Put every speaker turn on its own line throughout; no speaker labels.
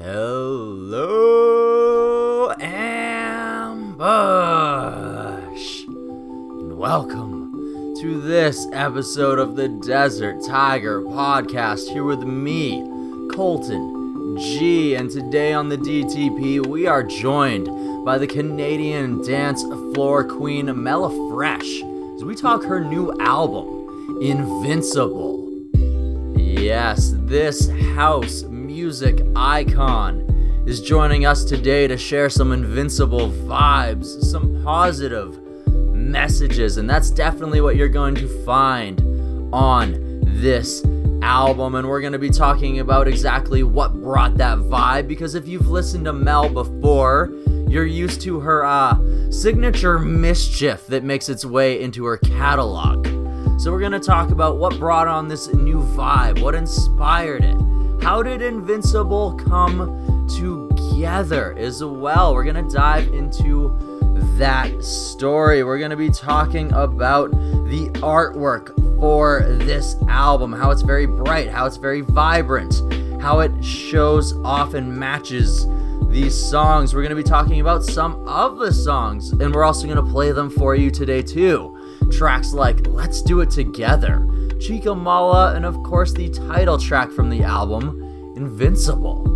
Hello, Ambush, and welcome to this episode of the Desert Tiger Podcast. Here with me, Colton G, and today on the DTP, we are joined by the Canadian dance floor queen Mela Fresh as we talk her new album, Invincible. Yes, this house music icon is joining us today to share some invincible vibes, some positive messages, and that's definitely what you're going to find on this album. And we're going to be talking about exactly what brought that vibe because if you've listened to Mel before, you're used to her uh, signature mischief that makes its way into her catalog. So, we're going to talk about what brought on this new vibe, what inspired it, how did Invincible come together as well? We're going to dive into that story. We're going to be talking about the artwork for this album, how it's very bright, how it's very vibrant, how it shows off and matches these songs. We're going to be talking about some of the songs, and we're also going to play them for you today, too. Tracks like Let's Do It Together, Chica Mala, and of course the title track from the album, Invincible.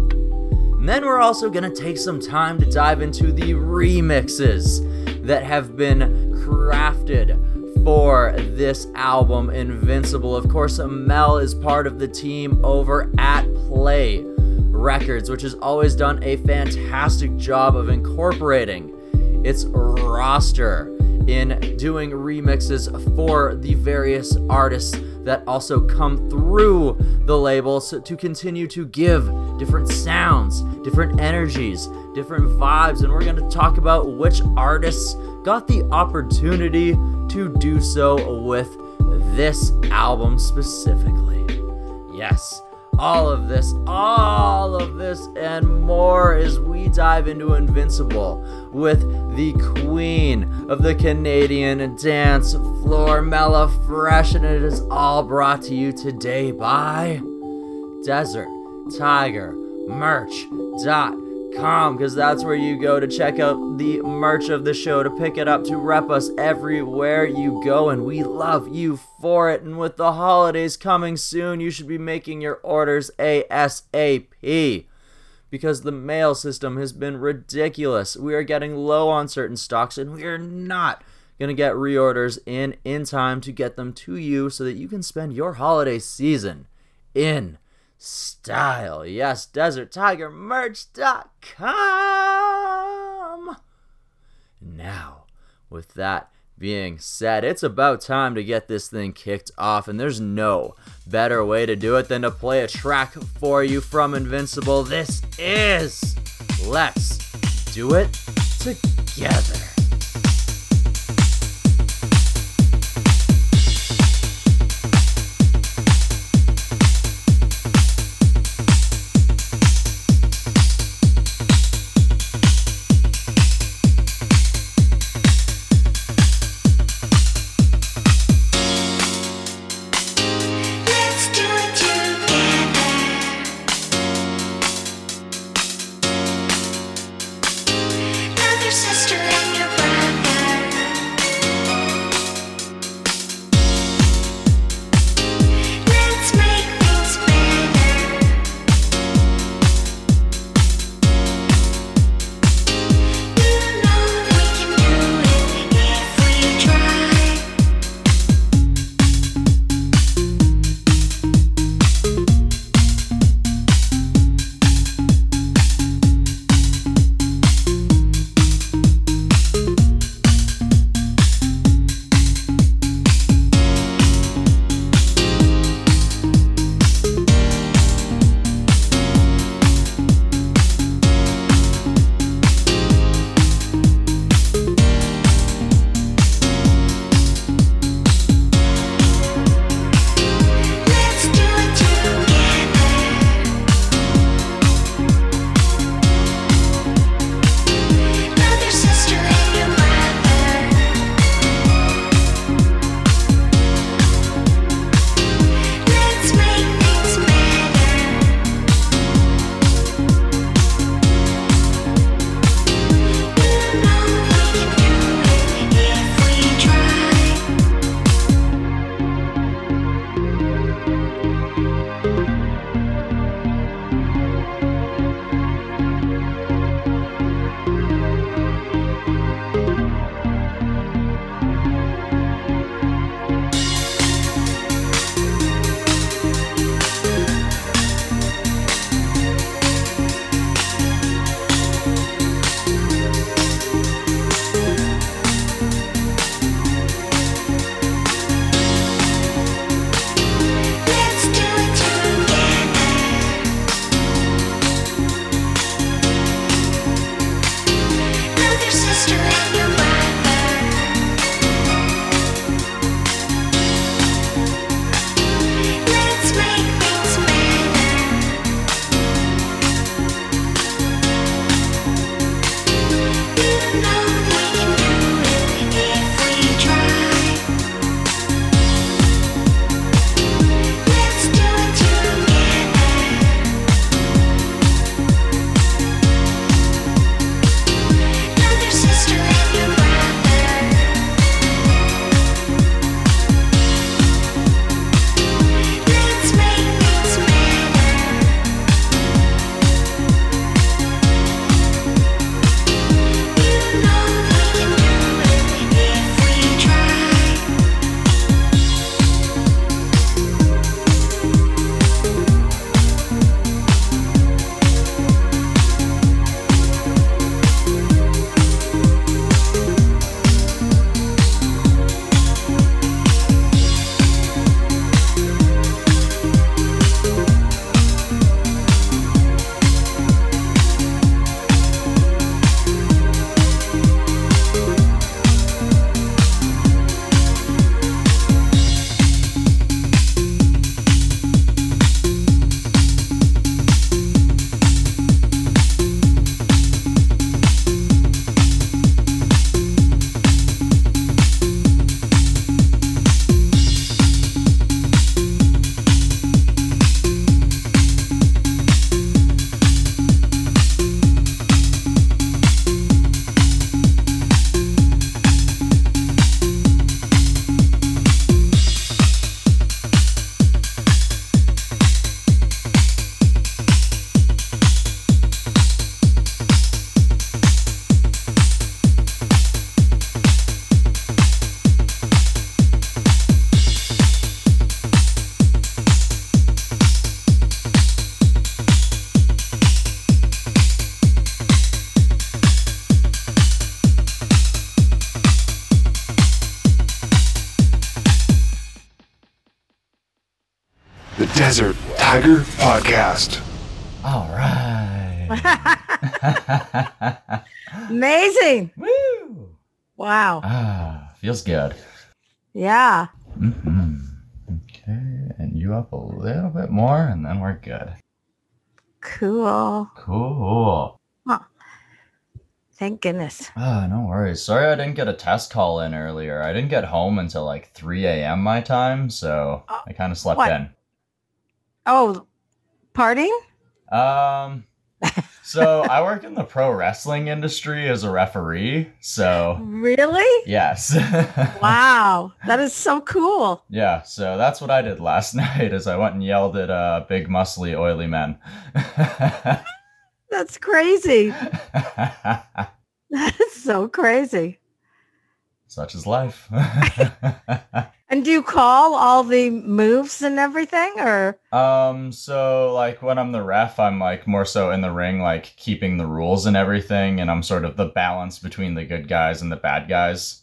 And then we're also going to take some time to dive into the remixes that have been crafted for this album, Invincible. Of course, Mel is part of the team over at Play Records, which has always done a fantastic job of incorporating its roster in doing remixes for the various artists that also come through the labels to continue to give different sounds, different energies, different vibes. And we're going to talk about which artists got the opportunity to do so with this album specifically. Yes, all of this, all of this, and more as we dive into Invincible with the queen of the Canadian dance floor, Mela Fresh, and it is all brought to you today by Desert Tiger Merch.com because that's where you go to check out the merch of the show to pick it up to rep us everywhere you go and we love you for it and with the holidays coming soon you should be making your orders ASAP because the mail system has been ridiculous. We are getting low on certain stocks and we are not going to get reorders in in time to get them to you so that you can spend your holiday season in style. Yes, DesertTigerMerch.com. Now, with that being said, it's about time to get this thing kicked off, and there's no better way to do it than to play a track for you from Invincible. This is Let's Do It Together.
Podcast.
All right.
Amazing.
Woo!
Wow.
Ah, feels good.
Yeah.
hmm Okay, and you up a little bit more, and then we're good.
Cool.
Cool.
Thank goodness.
Ah, no worries. Sorry I didn't get a test call in earlier. I didn't get home until like 3 a.m. my time, so
Uh,
I kind of slept
what?
in.
Oh, partying?
Um, so I work in the pro wrestling industry as a referee, so
Really?
yes.
Wow. That is so cool.
Yeah, so that's what I did last night. Is I went and yelled at uh, big, muscly, oily men.
That's crazy. That's so crazy.
Such is life.
And do you call all the moves and everything or
um, so like when I'm the ref, I'm like more so in the ring, like keeping the rules and everything, and I'm sort of the balance between the good guys and the bad guys.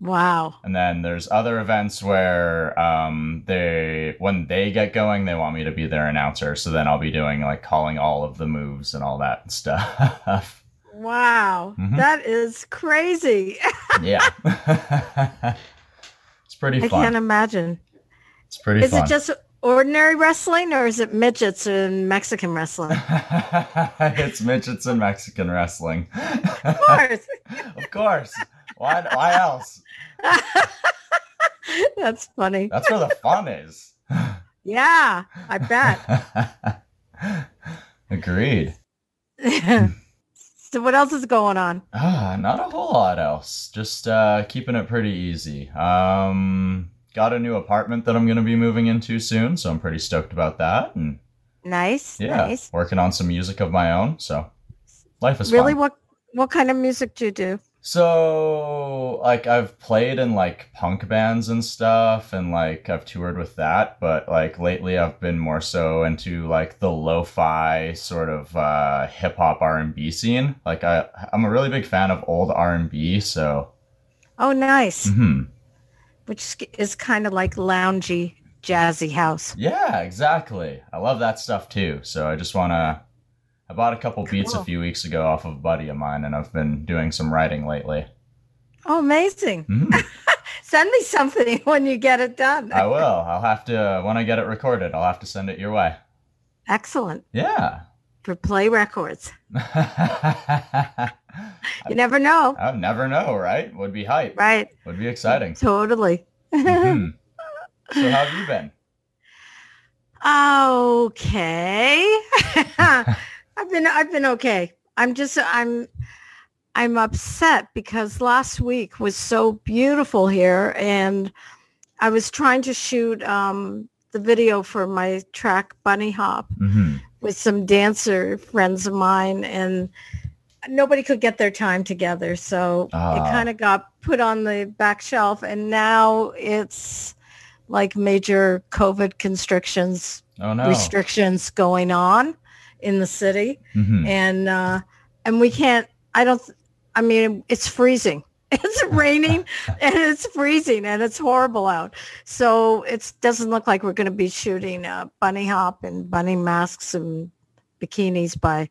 wow.
And then there's other events where um they when they get going, they want me to be their announcer. So then I'll be doing like calling all of the moves and all that stuff.
Wow.
Mhm.
That is crazy.
yeah. pretty
I can't imagine.
It's pretty
Is
fun.
it just ordinary wrestling or is it midgets and Mexican wrestling?
it's midgets and Mexican wrestling.
Of course.
of course. Why why else?
That's funny.
That's where the fun is.
Yeah, I bet.
Agreed.
So what else is going on?
Ah, not a whole lot else. Just uh, keeping it pretty easy. Um, got a new apartment that I'm gonna be moving into soon, so I'm pretty stoked about that. And
Nice.
yeah,
Nice.
working on some music of my own. So life is
Really
fun.
what what kind of music do you do?
So, like, I've played in like punk bands and stuff, and like I've toured with that. But like lately, I've been more so into like the lo-fi sort of uh, hip hop R and B scene. Like, I I'm a really big fan of old R and B. So,
Oh, nice.
mhm.
Which is kind of like loungy, jazzy house.
yeah, exactly. I love that stuff too. So I just wanna. I bought a couple beats a few weeks ago off of a buddy of mine, and I've been doing some writing lately.
Oh, amazing.
Mhm.
Send me something when you get it done.
I will. I'll have to when I get it recorded. I'll have to send it your way.
Excellent.
Yeah.
For Play Records.
I
You never know.
would never know, right? Would be hype.
Right.
Would be exciting.
Totally.
Mhm. So how have you been?
Okay. I've been I've been okay. I'm just I'm I'm upset because last week was so beautiful here and I was trying to shoot um the video for my track Bunny Hop
hmm
with some dancer friends of mine and nobody could get their time together so
Ah.
it kind of got put on the back shelf and now it's like major covid constrictions
Oh no.
restrictions going on in the city
Mhm.
and uh and we can't i don't i mean it's freezing it's raining and it's freezing and it's horrible out so it doesn't look like we're going to be shooting uh, bunny hop and bunny masks and bikinis by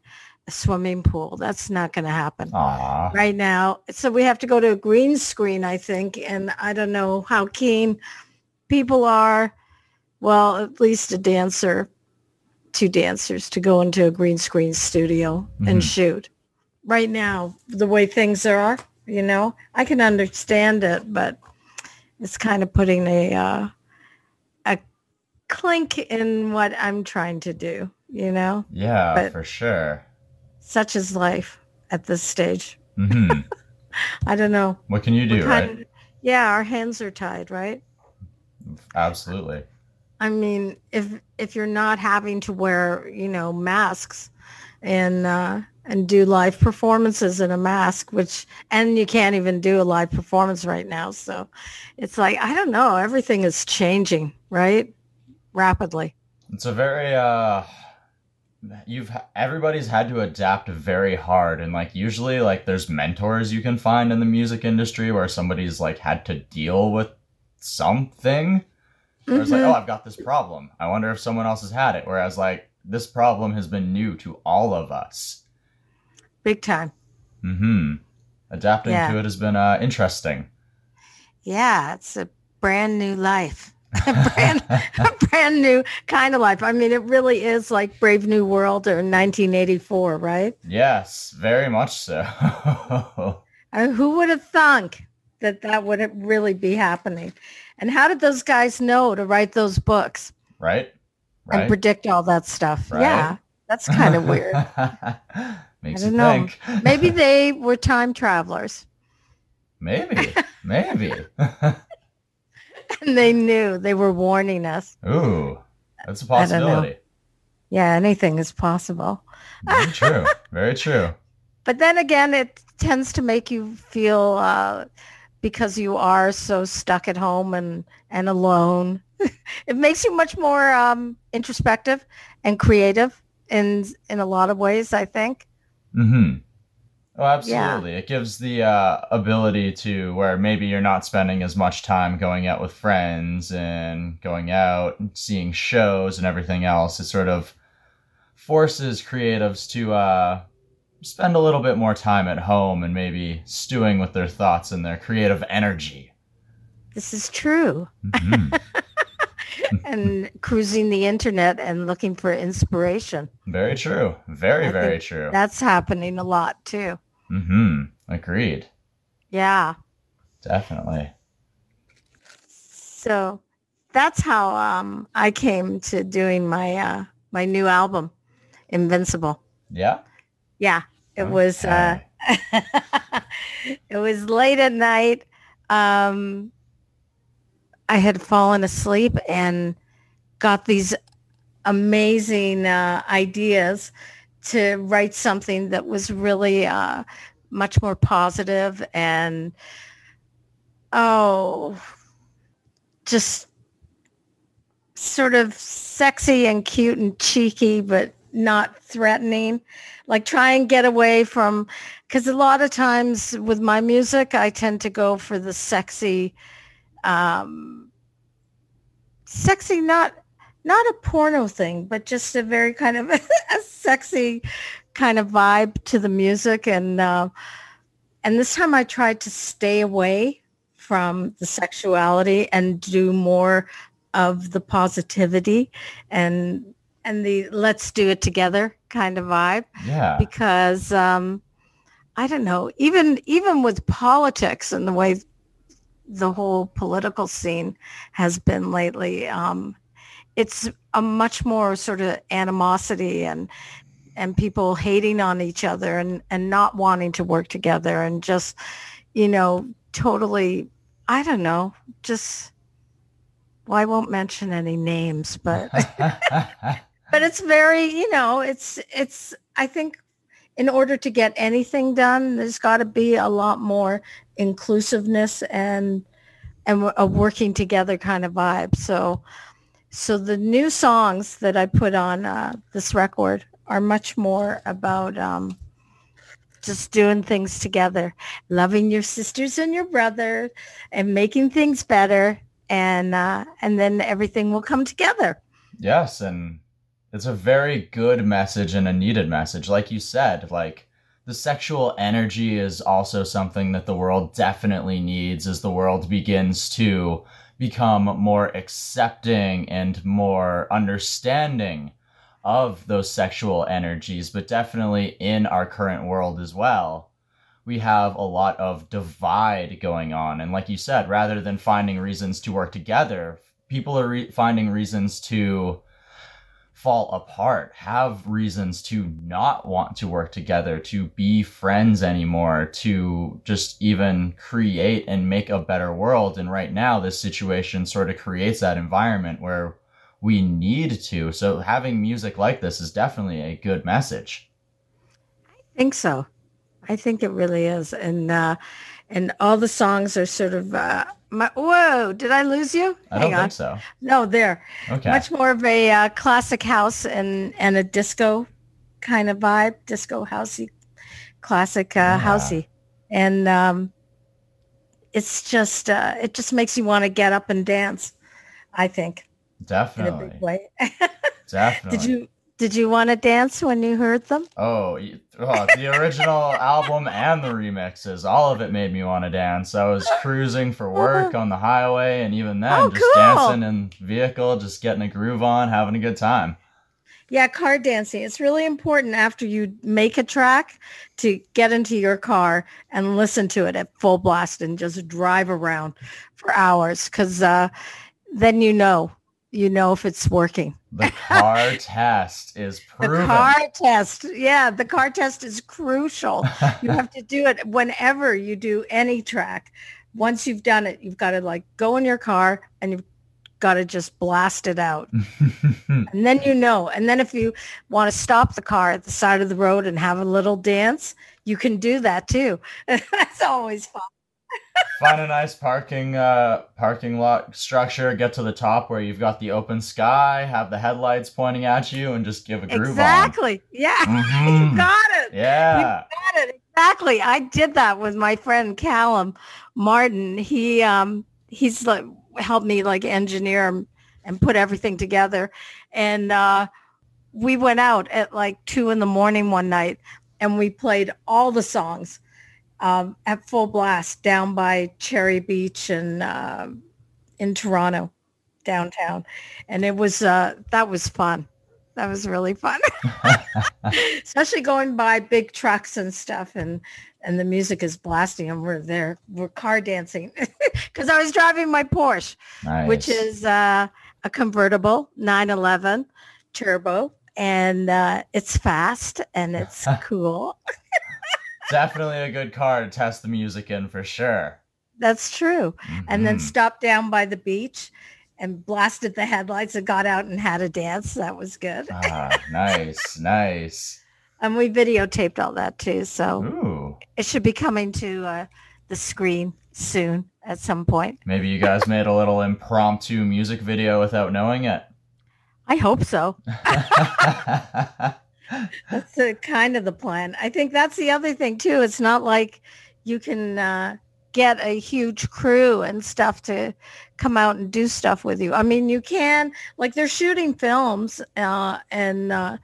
a swimming pool that's not going to happen
Aw.
right now. So we have to go to a green screen, I think, and I don't know how keen people are. Well, at least a dancer, two dancers to go into a green screen studio and
Mhm.
shoot. Right now, the way things are, you know, I can understand it, but it's kind of putting a uh, a clink in what I'm trying to do. You know,
Yeah,
But-
for sure.
such is life at this stage.
hmm
I don't know.
What can you do, right?
of- yeah, our hands are tied, right?
Absolutely.
I mean, if if you're not having to wear, you know, masks and uh, and do live performances in a mask, which and you can't even do a live performance right now, so it's like I don't know. Everything is changing, right? Rapidly.
It's a very uh you've everybody's had to adapt very hard and like usually like there's mentors you can find in the music industry where somebody's like had to deal with something Where it's like,
Mhm.
oh, I've got this problem. I wonder if someone else has had it. Whereas like this problem has been new to all of us.
Big time.
Mm hmm. Adapting
Yeah.
to it has been uh, interesting.
Yeah, it's a brand new life. a brand, a brand new kind of life. I mean, it really is like Brave New World or 1984, right?
yes, very much so.
I mean, who would have thunk that that would really be happening? And how did those guys know to write those books
right?
and predict all that stuff?
Right.
Yeah, that's kind of weird.
Makes
I
you
don't know.
think.
Maybe they were time travelers
Maybe. Maybe.
and they knew they were warning us.
Ooh, that's a possibility.
Yeah, anything is possible.
Very true. Very true.
But then again, it tends to make you feel uh, because you are so stuck at home and, and alone. it makes you much more um, introspective and creative in in a lot of ways. I think.
hmm Oh, absolutely. It gives the uh, ability to where maybe you're not spending as much time going out with friends and going out and seeing shows and everything else. It sort of forces creatives to uh, spend a little bit more time at home and maybe stewing with their thoughts and their creative energy.
This is true.
Mhm.
and cruising the internet and looking for inspiration.
very true. Very,
I
very true.
That's happening a lot too.
hmm Agreed.
Yeah.
Definitely.
So that's how um, I came to doing my uh, my new album, Invincible.
Yeah.
Yeah, it was uh, it was late at night. Um, I had fallen asleep and got these amazing uh, ideas to write something that was really uh, much more positive and oh, just sort of sexy and cute and cheeky, but not threatening. Like try and get away from, because a lot of times with my music, I tend to go for the sexy, um, sexy, not not a porno thing, but just a very kind of a sexy kind of vibe to the music. And uh, and this time I tried to stay away from the sexuality and do more of the positivity and and the let's do it together kind of vibe
Yeah.
because um, I don't know, even even with politics and the way the whole political scene has been lately, um, it's a much more sort of animosity and and people hating on each other and and not wanting to work together and just you know totally I don't know just well I won't mention any names but but it's very you know it's it's i think in order to get anything done there's got to be a lot more inclusiveness and and a working together kind of vibe. So so the new songs that i put on uh, this record are much more about um, just doing things together loving your sisters and your brother and making things better and uh, and then everything will come together.
Yes, and it's a very good message and a needed message. Like you said, like the sexual energy is also something that the world definitely needs as the world begins to become more accepting and more understanding of those sexual energies, but definitely in our current world as well. We have a lot of divide going on. And like you said, rather than finding reasons to work together, people are re- finding reasons to fall apart, have reasons to not want to work together, to be friends anymore, to just even create and make a better world. And right now, this situation sort of creates that environment where we need to. So having music like this is definitely a good message.
I think so. I think it really is, and uh, and all the songs are sort of. Uh, my, whoa! Did I lose you?
I
Hang
don't
on.
think so.
No, there.
Okay.
Much more of a uh, classic house and and a disco kind of vibe, disco housey, classic uh,
Yeah.
housey, and um, it's just uh, it just makes you want to get up and dance I think
Definitely.
big way.
Definitely.
did you did you want to dance when you heard them?
Oh, oh, the original album and the remixes, all of it made me want to dance. I was cruising for work on the highway, and even then,
Oh,
just
cool.
dancing in vehicle, just getting a groove on, having a good time.
Yeah, car dancing. It's really important after you make a track to get into your car and listen to it at full blast and just drive around for hours because uh, then you know, you know if it's working.
The car test is proven.
The car test. Yeah, the car test is crucial. you have to do it whenever you do any track. Once you've done it, you've got to like go in your car and you've got to just blast it out. And then you know. And then if you want to stop the car at the side of the road and have a little dance, you can do that too. That's always fun.
Find a nice parking uh, parking lot structure. Get to the top where you've got the open sky, have the headlights pointing at you, and just give a groove
Exactly. Yeah.
on.
You got it.
Yeah.
You got it exactly i did that with my friend callum martin he um he's like helped me like engineer and put everything together and uh we went out at like two in the morning one night and we played all the songs um at full blast down by cherry beach and uh, in toronto downtown. And it was uh that was fun. That was really fun. Especially going by big trucks and stuff and and the music is blasting and we're there we're car dancing because i was driving my porsche
Nice.
which is uh, a convertible 911 turbo. And uh, it's fast and it's cool
definitely a good car to test the music in for sure.
that's true and then
Mhm.
stopped down by the beach and blasted the headlights and got out and had a dance that was good
ah, nice, nice.
and we videotaped all that too so
Ooh,
it should be coming to uh, the screen soon at some point.
maybe you guys made a little impromptu music video without knowing it.
I hope so. That's the kind of the plan. I think that's the other thing too. It's not like you can uh, get a huge crew and stuff to come out and do stuff with you. I mean, you can like they're shooting films uh, and uh,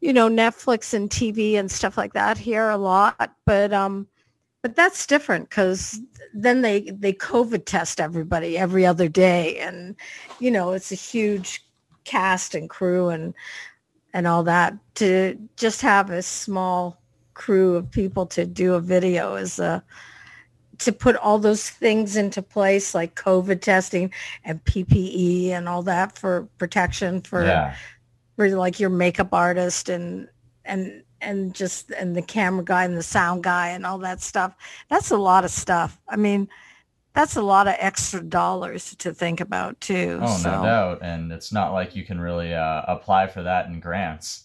you know Netflix and TV and stuff like that here a lot, but um, but that's different because then they they COVID test everybody every other day, and you know it's a huge cast and crew and and all that to just have a small crew of people to do a video is uh to put all those things into place like covid testing and ppe and all that for protection for,
yeah,
for like your makeup artist and and and just and the camera guy and the sound guy and all that stuff. That's a lot of stuff. I mean that's a lot of extra dollars to think about too
oh
so
no doubt, and it's not like you can really uh, apply for that in grants.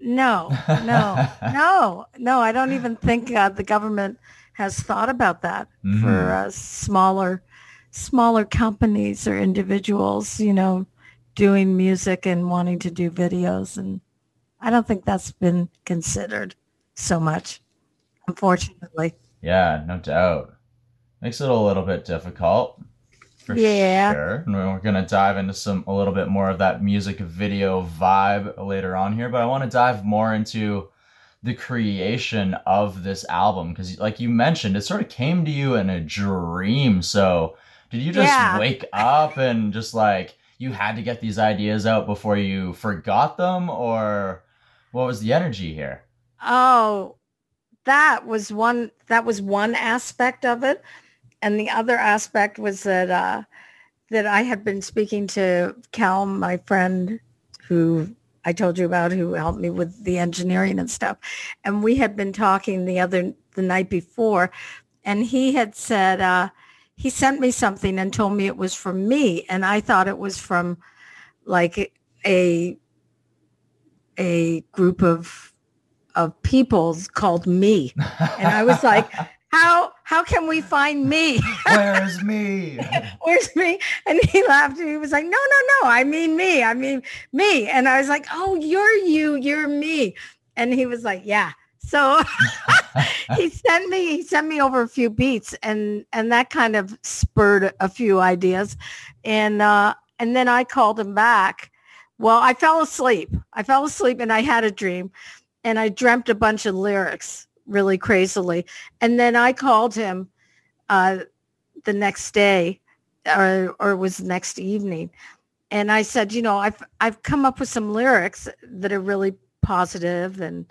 No, no, no, no. I don't even think uh, the government has thought about that
Mhm.
for uh, smaller, smaller companies or individuals. You know, doing music and wanting to do videos, and I don't think that's been considered so much, unfortunately.
Yeah, no doubt. Makes it a little bit difficult. For
Yeah.
sure. And we're gonna dive into some a little bit more of that music video vibe later on here, but I want to dive more into the creation of this album because like you mentioned, it sort of came to you in a dream. So did you just
Yeah.
wake up and just like you had to get these ideas out before you forgot them or what was the energy here?
Oh, that was one that was one aspect of it. And the other aspect was that uh that I had been speaking to Cal, my friend who I told you about who helped me with the engineering and stuff. And we had been talking the other the night before and he had said uh he sent me something and told me it was from me and I thought it was from like a a group of of people called me and I was like, how how can we find me?
Where's me?
Where's me? And he laughed and he was like, no, no, no, I mean me. I mean me. And I was like, oh, you're you, you're me. And he was like, yeah. So he sent me he sent me over a few beats and and that kind of spurred a few ideas. And uh and then I called him back. Well, I fell asleep. I fell asleep and I had a dream and I dreamt a bunch of lyrics really crazily. And then I called him uh, the next day or, or was next evening. And I said, you know, I've, I've come up with some lyrics that are really positive and,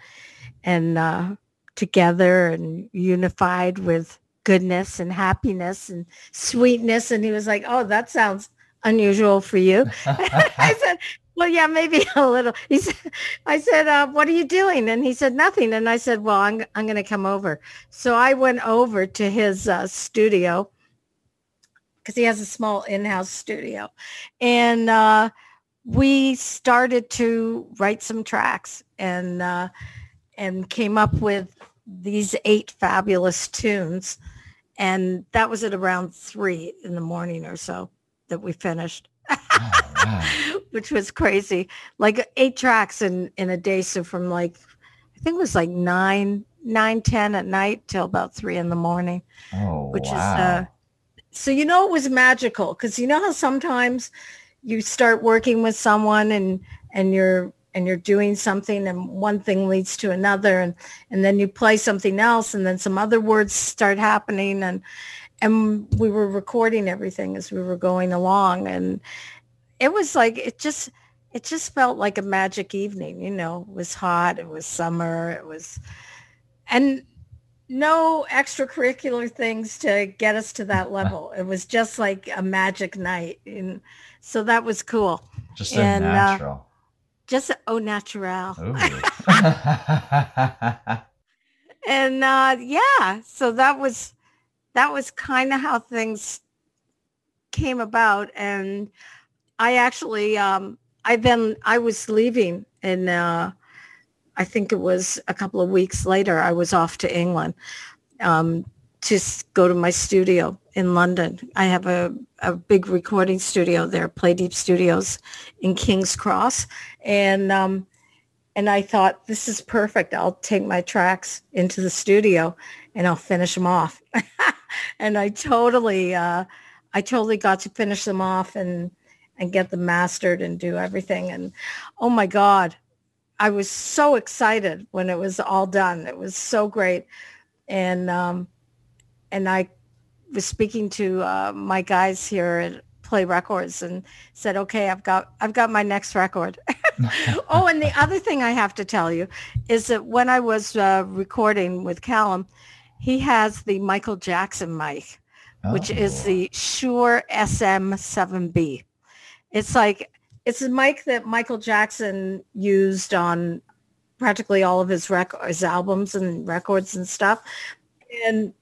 and uh, together and unified with goodness and happiness and sweetness. And he was like, oh, that sounds unusual for you. I said, well, yeah, maybe a little. He said, I said, uh, what are you doing? And he said, nothing. And I said, well, I'm, I'm going to come over. So I went over to his uh, studio because he has a small in-house studio. And uh, we started to write some tracks and, uh, and came up with these eight fabulous tunes. And that was at around three in the morning or so that we finished.
Oh, wow.
which was crazy. Like eight tracks in in a day. So from like I think it was like nine, nine, ten at night till about three in the morning.
Oh,
Which is,
wow.
uh, So you know it was magical because you know how sometimes you start working with someone and and you're and you're doing something and one thing leads to another and and then you play something else and then some other words start happening and and we were recording everything as we were going along and it was like it just it just felt like a magic evening you know? It was hot it was summer it was and no extracurricular things to get us to that level. It was just like a magic night and so that was cool.
Just
and, uh,
natural.
just au natural. And uh yeah so that was that was kind of how things came about and i actually um i then i was leaving and uh i think it was a couple of weeks later i was off to england um to go to my studio in london i have a a big recording studio there play deep studios in king's cross and um and I thought, this is perfect. I'll take my tracks into the studio and I'll finish them off. and I totally, uh, I totally got to finish them off and, and get them mastered and do everything. And oh my God, I was so excited when it was all done. It was so great. And, um, and I was speaking to uh, my guys here at Play Records and said, okay, I've got, I've got my next record. oh, and the other thing I have to tell you is that when I was uh, recording with Callum, he has the Michael Jackson mic, which is
Oh.
the Shure SM7B. It's like it's a mic that Michael Jackson used on practically all of his rec- his albums and records and stuff, and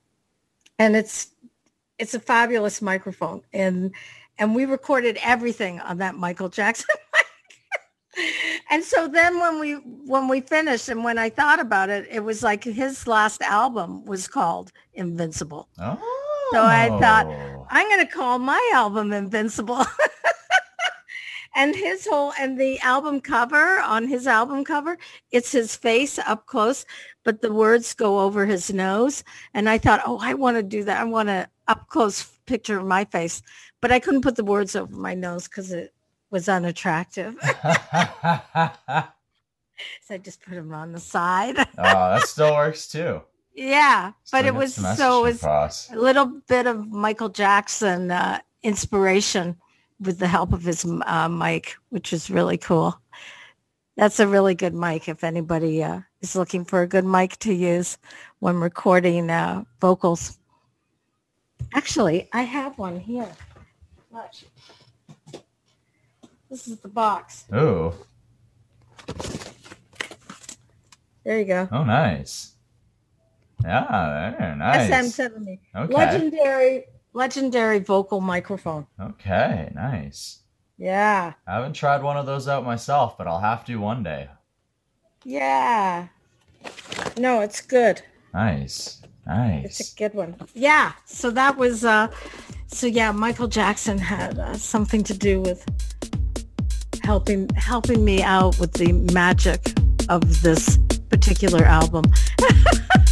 and it's it's a fabulous microphone and and we recorded everything on that Michael Jackson mic. and so then when we when we finished and when I thought about it, it was like his last album was called Invincible.
Oh.
So I thought, oh. I'm going to call my album Invincible. and his whole and the album cover on his album cover, it's his face up close, but the words go over his nose. And I thought, oh, I want to do that. I want a up close picture of my face, but I couldn't put the words over my nose because it was unattractive. so I just put them on the side.
Oh, that still works too.
yeah, but it was so it was
across.
a little bit of Michael Jackson uh, inspiration with the help of his uh, mic, which is really cool. That's a really good mic if anybody uh, is looking for a good mic to use when recording uh, vocals. Actually, I have one here. Watch. This is the box.
Ooh.
There you go.
Oh, nice. Yeah, very nice.
SM7B.
Okay.
Legendary, legendary vocal microphone.
Okay, nice.
Yeah.
I haven't tried one of those out myself, but I'll have to one day.
Yeah. No, it's good.
Nice. Nice.
It's a good one. Yeah. So that was uh so yeah, Michael Jackson had uh, something to do with helping helping me out with the magic of this particular album.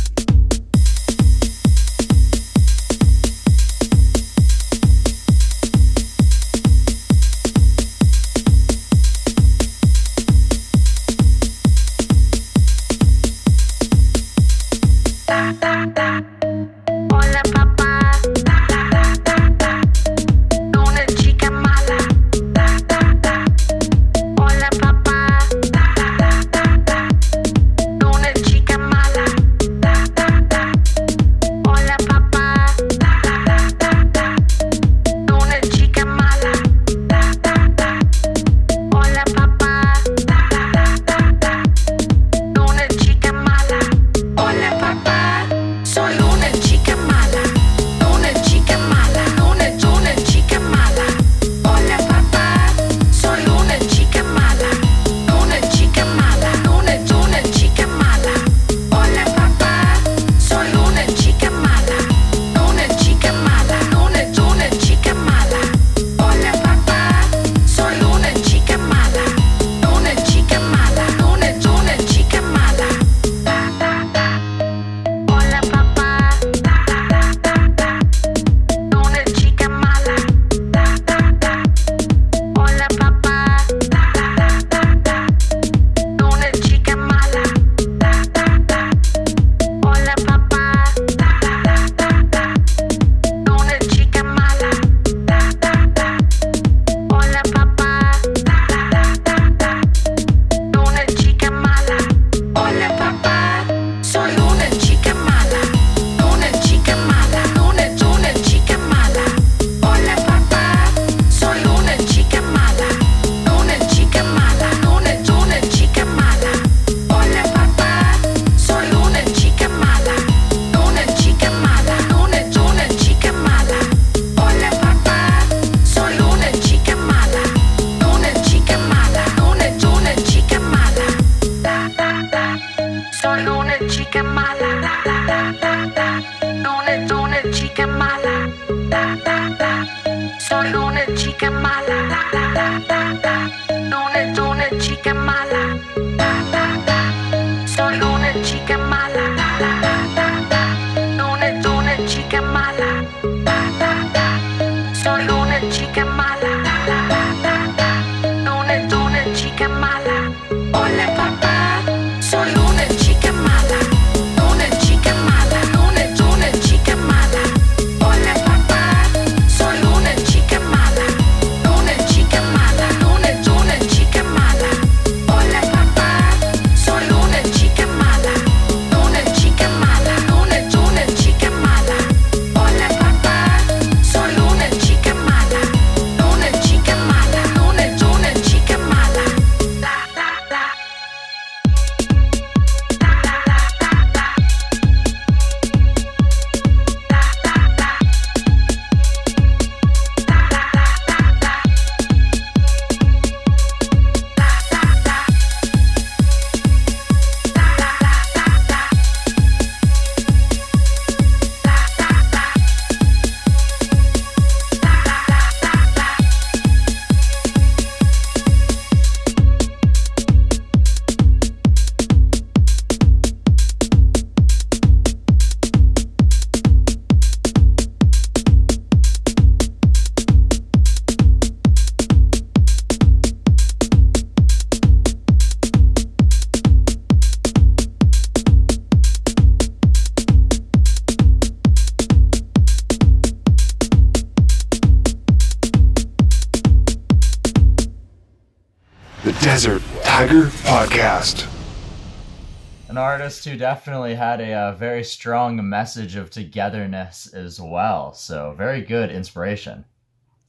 Who definitely had a, uh very strong message of togetherness as well. So very good inspiration.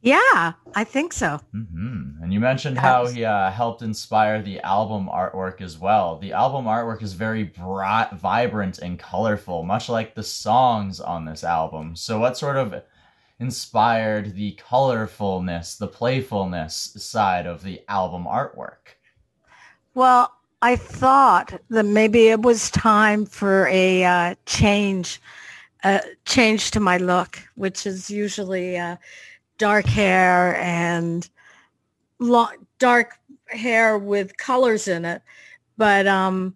Yeah, I think so.
hmm And you mentioned how he uh, helped inspire the album artwork as well. The album artwork is very bright, vibrant, and colorful, much like the songs on this album. So, what sort of inspired the colorfulness, the playfulness side of the album artwork?
Well, I thought that maybe it was time for a uh, change, uh, change to my look, which is usually uh, dark hair and dark hair with colors in it, but um,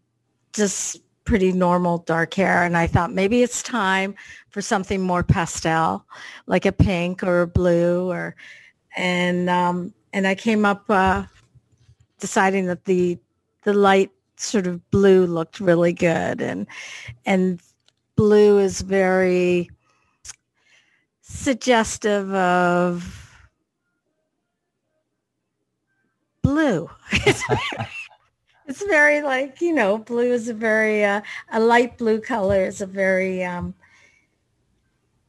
just pretty normal dark hair. And I thought maybe it's time for something more pastel, like a pink or a blue, or and um, and I came up uh, deciding that the the light sort of blue looked really good and and blue is very suggestive of blue. It's, very like you know blue is a very uh, a light blue color is a very um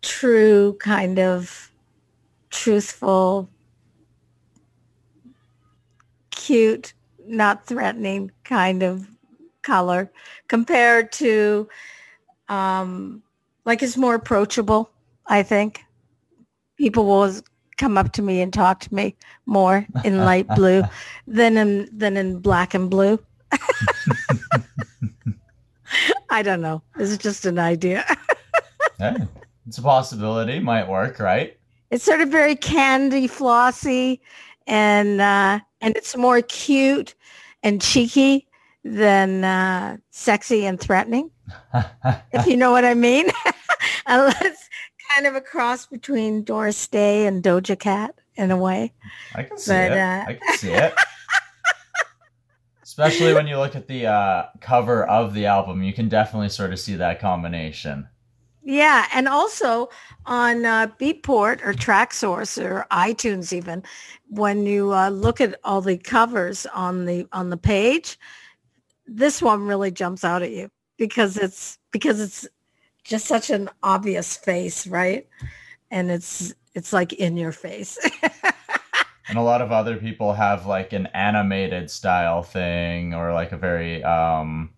true kind of truthful cute not threatening kind of color compared to um like it's more approachable i think people will come up to me and talk to me more in light blue than in than in black and blue i don't know it's just an idea
Hey, it's a possibility. Might work, right?
it's sort of very candy flossy and uh and it's more cute and cheeky than uh sexy and threatening if you know what i mean it's kind of a cross between doris day and doja cat in a way
I can see
But,
it.
uh,
I can see it. Especially when you look at the uh, cover of the album, you can definitely sort of see that combination.
Yeah, and also on uh, Beatport or Traxsource or iTunes, even when you uh, look at all the covers on the on the page, this one really jumps out at you because it's because it's just such an obvious face, right? And it's it's like in your face.
And a lot of other people have like an animated style thing or like a very um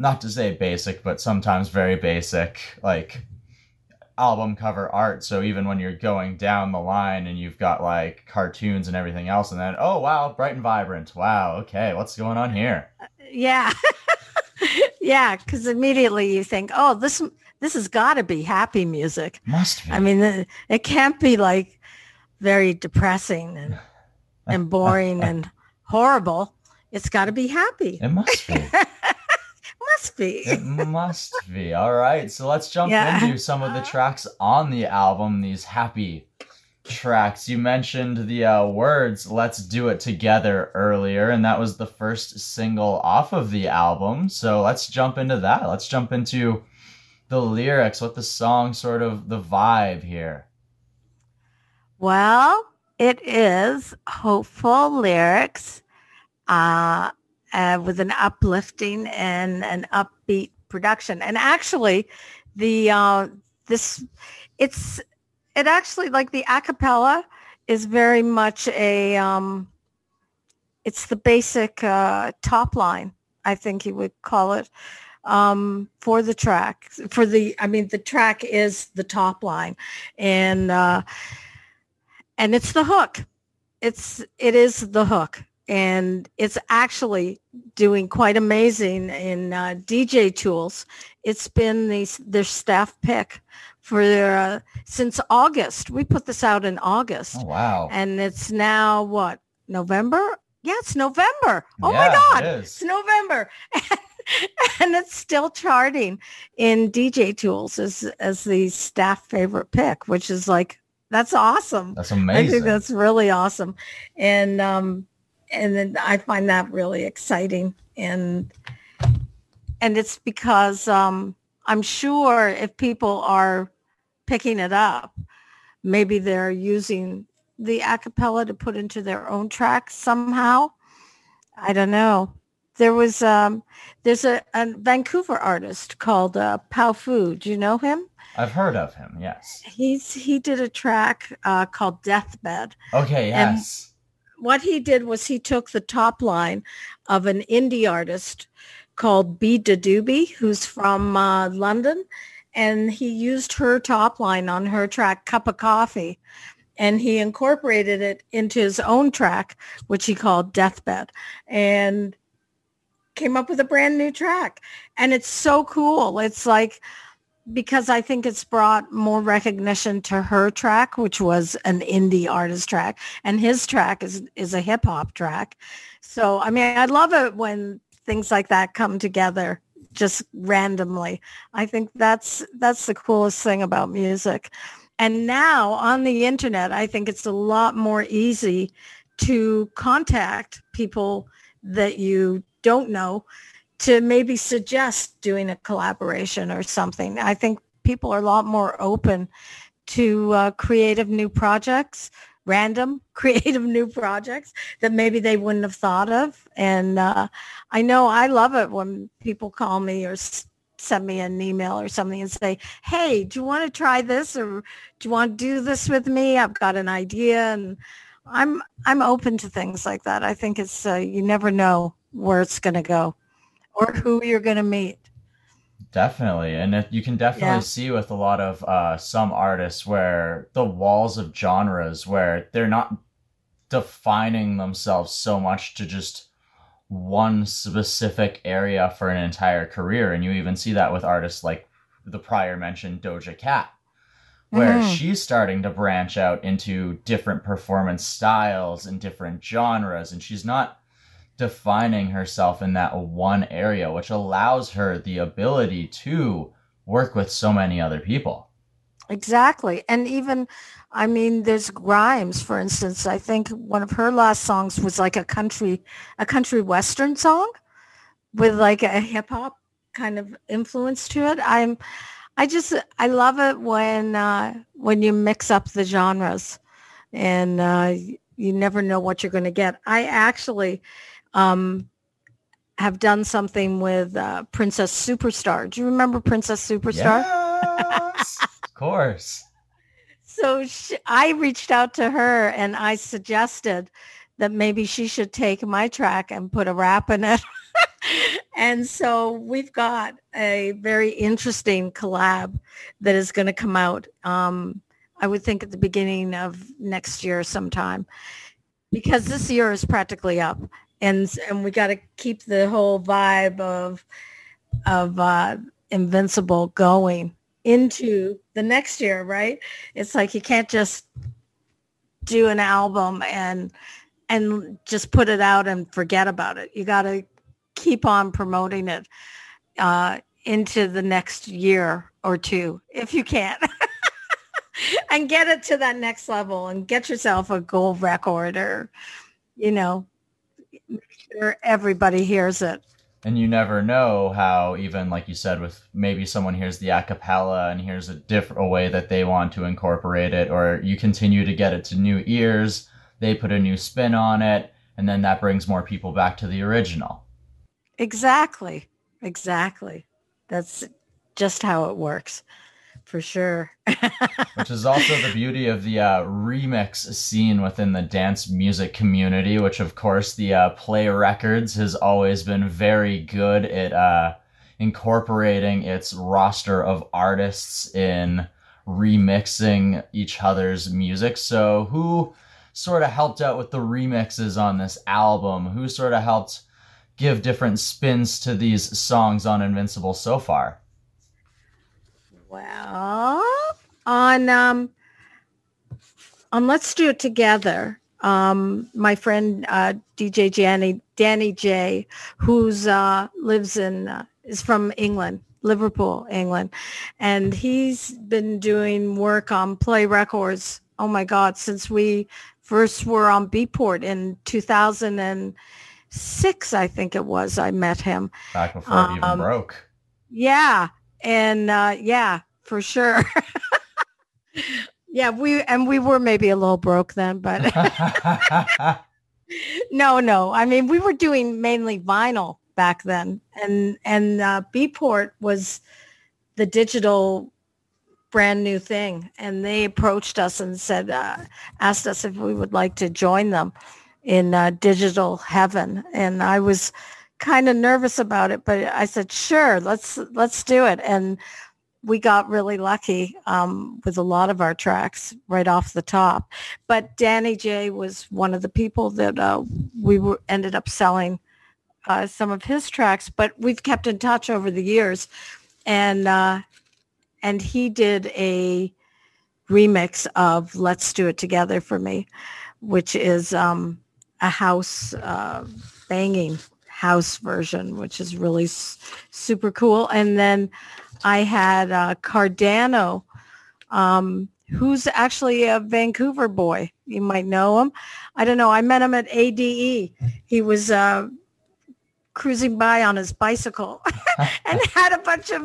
not to say basic, but sometimes very basic like album cover art. So even when you're going down the line and you've got like cartoons and everything else and then oh wow, bright and vibrant. Wow, okay, what's going on here?
Uh, yeah. yeah, because immediately you think, oh, this this has got to be happy music.
Must be.
I mean, it, it can't be like very depressing and and boring and horrible. It's got to be happy.
it must be.
Must be.
It must be. All right. So let's jump
Yeah.
into some of the tracks on the album, these happy tracks. You mentioned the uh, words Let's Do It Together earlier, and that was the first single off of the album. So let's jump into that. Let's jump into the lyrics, what the song sort of the vibe here.
Well, it is hopeful lyrics uh, uh, with an uplifting and an upbeat production. And actually, the uh, this it's it actually like the acapella is very much a um, it's the basic uh, top line. I think you would call it um, for the track. For the, I mean, the track is the top line, and uh, and it's the hook. It's it is the hook, and it's actually doing quite amazing in uh, DJ tools. It's been the, their staff pick for their uh, since August. We put this out in August,
Oh, wow.
and it's now what November? Yeah, it's November. Oh my God,
it is.
it's November, and it's still charting in DJ tools as as the staff favorite pick, which is like that's awesome.
That's amazing.
I think that's really awesome, and um, and then I find that really exciting, and and it's because um, I'm sure if people are picking it up, maybe they're using the acapella to put into their own tracks somehow. I don't know. There was um, there's a, a Vancouver artist called uh, Powfu. Do you know him?
I've heard of him, yes.
He's he did a track uh, called Deathbed.
Okay,
And-
yes.
What he did was he took the top line of an indie artist called Beabadoobee, who's from uh, London, and he used her top line on her track Cup of Coffee, and he incorporated it into his own track, which he called Deathbed, and came up with a brand new track. And it's so cool. It's like because I think it's brought more recognition to her track, which was an indie artist track, and his track is is a hip hop track. So I mean, I love it when things like that come together just randomly. I think that's that's the coolest thing about music. And now on the internet, I think it's a lot more easy to contact people that you don't know to maybe suggest doing a collaboration or something. I think people are a lot more open to uh, creative new projects, random creative new projects that maybe they wouldn't have thought of. And uh, I know I love it when people call me or send me an email or something and say, hey, do you want to try this or do you want to do this with me? I've got an idea and I'm I'm open to things like that. I think it's uh, you never know where it's going to go or who you're going to meet.
Definitely. And it, you can definitely
Yeah.
see with a lot of uh, some artists where the walls of genres where they're not defining themselves so much to just one specific area for an entire career. And you even see that with artists like the prior mentioned Doja Cat, where
Mhm.
she's starting to branch out into different performance styles and different genres. And she's not defining herself in that one area, which allows her the ability to work with so many other people.
Exactly. And even, I mean, there's Grimes, for instance. I think one of her last songs was like a country, a country western song with like a hip hop kind of influence to it. I'm, I just, I love it when, uh, when you mix up the genres and uh, you never know what you're going to get. I actually um, have done something with uh, Princess Superstar. Do you remember Princess Superstar?
Yes, of course.
So she, I reached out to her and I suggested that maybe she should take my track and put a rap in it. and so we've got a very interesting collab that is going to come out. Um, I would think at the beginning of next year sometime because this year is practically up and and we got to keep the whole vibe of of uh, Invincible going into the next year, right? It's like you can't just do an album and and just put it out and forget about it. You got to keep on promoting it uh, into the next year or two if you can. and get it to that next level and get yourself a gold record or, you know, sure everybody hears it.
and you never know how even like you said with maybe someone hears the a cappella and hears a different a way that they want to incorporate it or you continue to get it to new ears they put a new spin on it and then that brings more people back to the original
Exactly. Exactly. That's just how it works for sure.
which is also the beauty of the uh, remix scene within the dance music community which of course the uh, play records has always been very good at uh, incorporating its roster of artists in remixing each other's music. So who sort of helped out with the remixes on this album? Who sort of helped give different spins to these songs on invincible so far
Well, on um, on Let's Do It Together, um, my friend uh, DJ Danny Danny J, who's uh, lives in uh, is from England, Liverpool, England, and he's been doing work on Play Records. Oh my God, since we first were on Beatport in 2006, I think it was. I met him.
back before it even
Um,
broke
Yeah, and uh, yeah, for sure. yeah, we and we were maybe a little broke then, but no, no. I mean, we were doing mainly vinyl back then, and and uh, Beatport was the digital brand new thing, and they approached us and said, uh, asked us if we would like to join them in uh, digital heaven, and I was kind of nervous about it, but I said, sure, let's let's do it, and we got really lucky um, with a lot of our tracks right off the top. But Danny J was one of the people that uh, we were ended up selling uh, some of his tracks. But we've kept in touch over the years, and uh, and he did a remix of "Let's Do It Together" for me, which is um, a house uh, banging house version, which is really s- super cool. And then I had uh, Cardano, um, who's actually a Vancouver boy. You might know him. I don't know. I met him at ADE. He was uh, cruising by on his bicycle and had a bunch of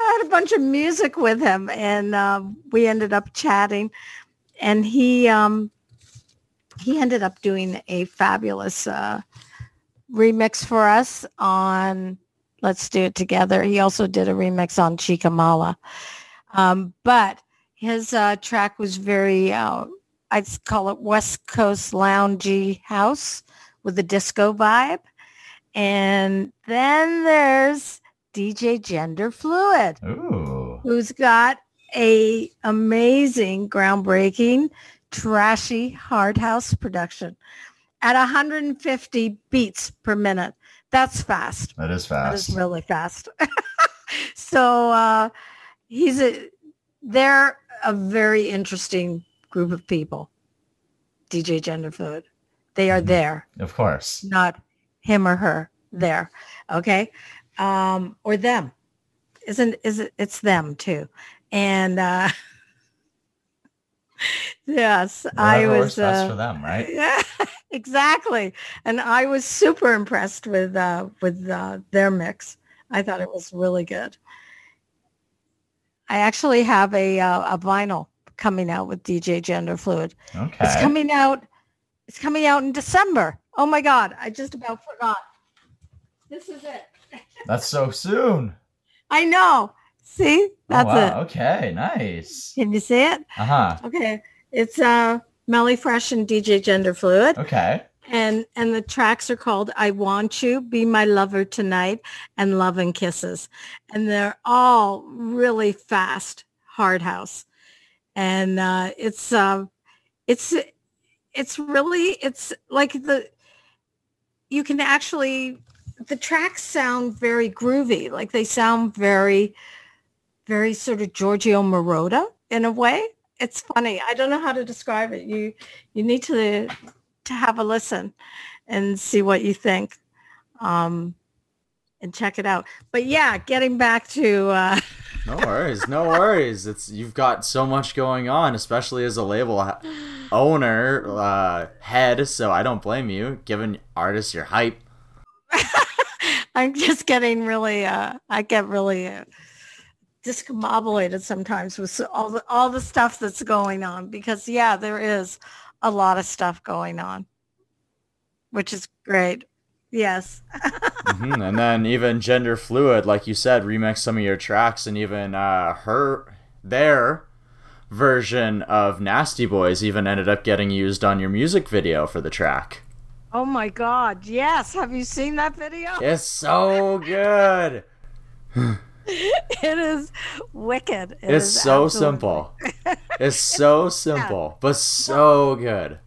had a bunch of music with him, and uh, we ended up chatting. And he um, he ended up doing a fabulous uh, remix for us on Let's Do It Together. He also did a remix on Chica Mala. Um, but his uh, track was very, uh, I'd call it West Coast loungy house with a disco vibe. And then there's DJ Gender Fluid
Ooh.
who's got a amazing, groundbreaking, trashy hard house production at 150 beats per minute. That's fast.
That is fast.
is really fast. so uh, he's a, they're a very interesting group of people. DJ Gender Fluid. They are there
Of course.
not him or her there okay um or them isn't is it it's them too and uh yes i was uh,
for them, right?
yeah exactly and i was super impressed with uh with uh their mix i thought it was really good i actually have a uh, a vinyl coming out with dj gender fluid
Okay.
it's coming out. It's coming out in December. Oh my God! I just about forgot. This is it.
That's so soon.
I know. See, that's
oh, wow.
it.
Okay, nice.
Can you see it?
Uh huh.
Okay. It's uh Melleefresh and DJ Gender Fluid,
Okay.
and and the tracks are called "I Want You," "Be My Lover Tonight," and "Love and Kisses," and they're all really fast hard house, and uh, it's uh, it's it's really it's like the you can actually the tracks sound very groovy. Like they sound very, very sort of Giorgio Moroder in a way. It's funny. I don't know how to describe it. You you need to to have a listen and see what you think. Um, and check it out. But yeah, getting back to uh,
No worries, no worries. It's you've got so much going on, especially as a label owner, uh, head. So I don't blame you, giving artists your hype.
I'm just getting really, uh, I get really uh, discombobulated sometimes with all the all the stuff that's going on because yeah, there is a lot of stuff going on, which is great. Yes.
hmm And then even gender fluid, like you said, remix some of your tracks, and even uh, her their version of Nasty Boys even ended up getting used on your music video for the track.
Oh my God. Yes. Have you seen that video?
It's so good.
It is wicked. It
It's
is
so simple. It's so simple, but so good.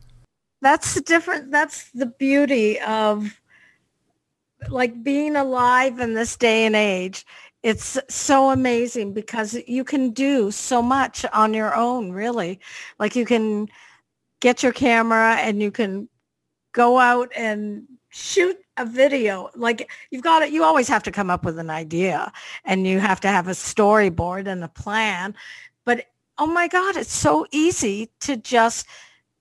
That's the different. That's the beauty of like being alive in this day and age. It's so amazing because you can do so much on your own, really. Like you can get your camera and you can go out and shoot a video. Like you've got it. You always have to come up with an idea and you have to have a storyboard and a plan. But oh my God, it's so easy to just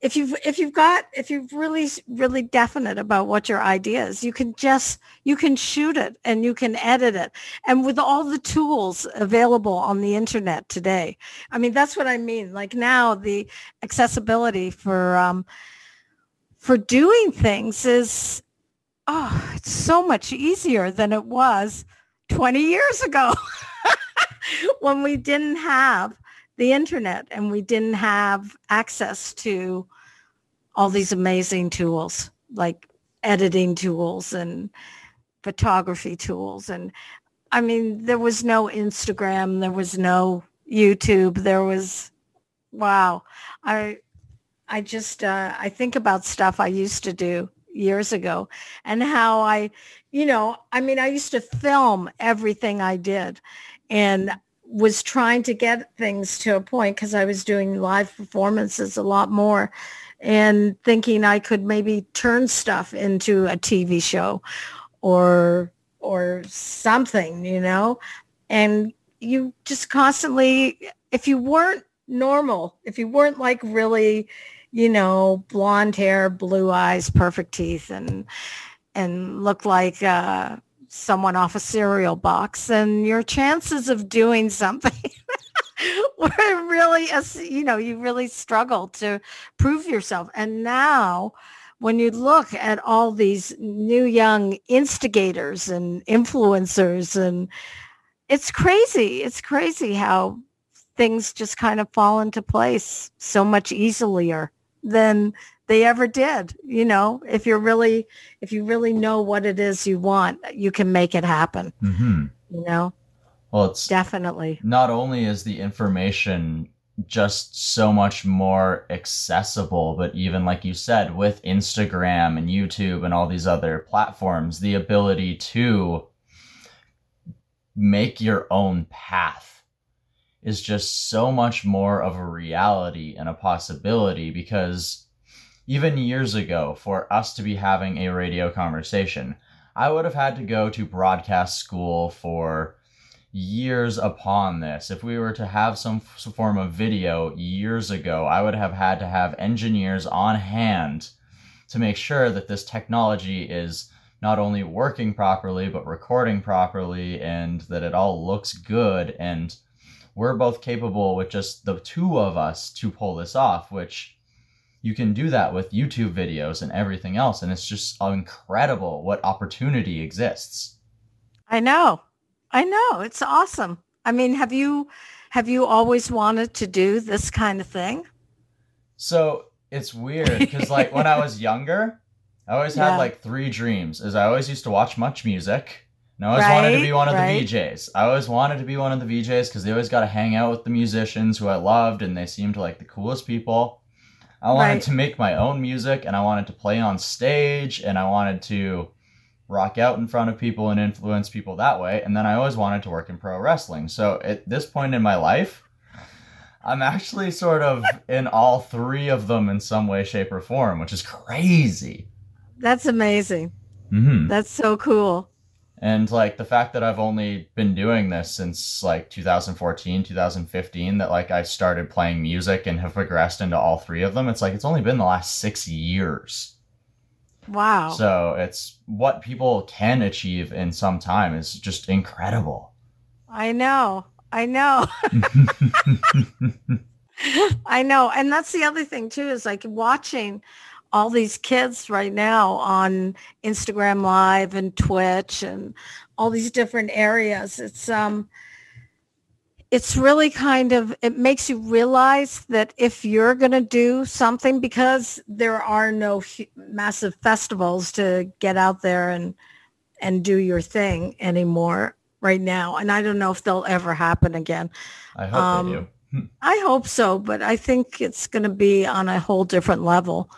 if you've if you've got if you've really really definite about what your idea is you can just you can shoot it and you can edit it and with all the tools available on the internet today i mean that's what i mean like now the accessibility for um for doing things is oh it's so much easier than it was 20 years ago. When we didn't have the internet and we didn't have access to all these amazing tools like editing tools and photography tools and i mean there was no instagram there was no youtube there was wow. I i just uh, i think about stuff i used to do years ago and how i you know i mean i used to film everything i did and was trying to get things to a point because I was doing live performances a lot more and thinking I could maybe turn stuff into a TV show or or something, you know? And you just constantly if you weren't normal, if you weren't like really, you know, blonde hair, blue eyes, perfect teeth and and look like uh someone off a cereal box and your chances of doing something were really a, you know you really struggle to prove yourself. And now when you look at all these new young instigators and influencers and it's crazy it's crazy how things just kind of fall into place so much easier than they ever did you know? If you're really if you really know what it is you want you can make it happen
Mm-hmm.
you know?
Well, it's
definitely.
not only is the information just so much more accessible, but even like you said, with Instagram and YouTube and all these other platforms, the ability to make your own path is just so much more of a reality and a possibility because even years ago, for us to be having a radio conversation, I would have had to go to broadcast school for years upon this. If we were to have some form of video years ago, I would have had to have engineers on hand to make sure that this technology is not only working properly, but recording properly and that it all looks good. And we're both capable with just the two of us to pull this off, which you can do that with YouTube videos and everything else. And it's just incredible what opportunity exists.
i know i know it's awesome i mean have you have you always wanted to do this kind of thing
So it's weird because like when I was younger, I always had
Yeah.
like three dreams. Is I always used to watch MuchMusic. And I always wanted to be one of
right.
the VJs. I always wanted to be one of the VJs because they always got to hang out with the musicians who I loved and they seemed like the coolest people. I wanted
Right.
to make my own music and I wanted to play on stage and I wanted to rock out in front of people and influence people that way. And then I always wanted to work in pro wrestling. So at this point in my life, I'm actually sort of in all three of them in some way, shape, or form, which is crazy.
That's amazing.
hmm
That's so cool.
And like the fact that I've only been doing this since like 2014, 2015, that like I started playing music and have progressed into all three of them, it's like it's only been the last six years.
Wow.
So it's what people can achieve in some time is just incredible.
I know. I know. I know. And that's the other thing too is like watching all these kids right now on Instagram live and Twitch and all these different areas. It's um it's really kind of it makes you realize that if you're going to do something because there are no massive festivals to get out there and and do your thing anymore right now and I don't know if they'll ever happen again.
I hope
Um,
they do.
I hope so, but I think it's going to be on a whole different level.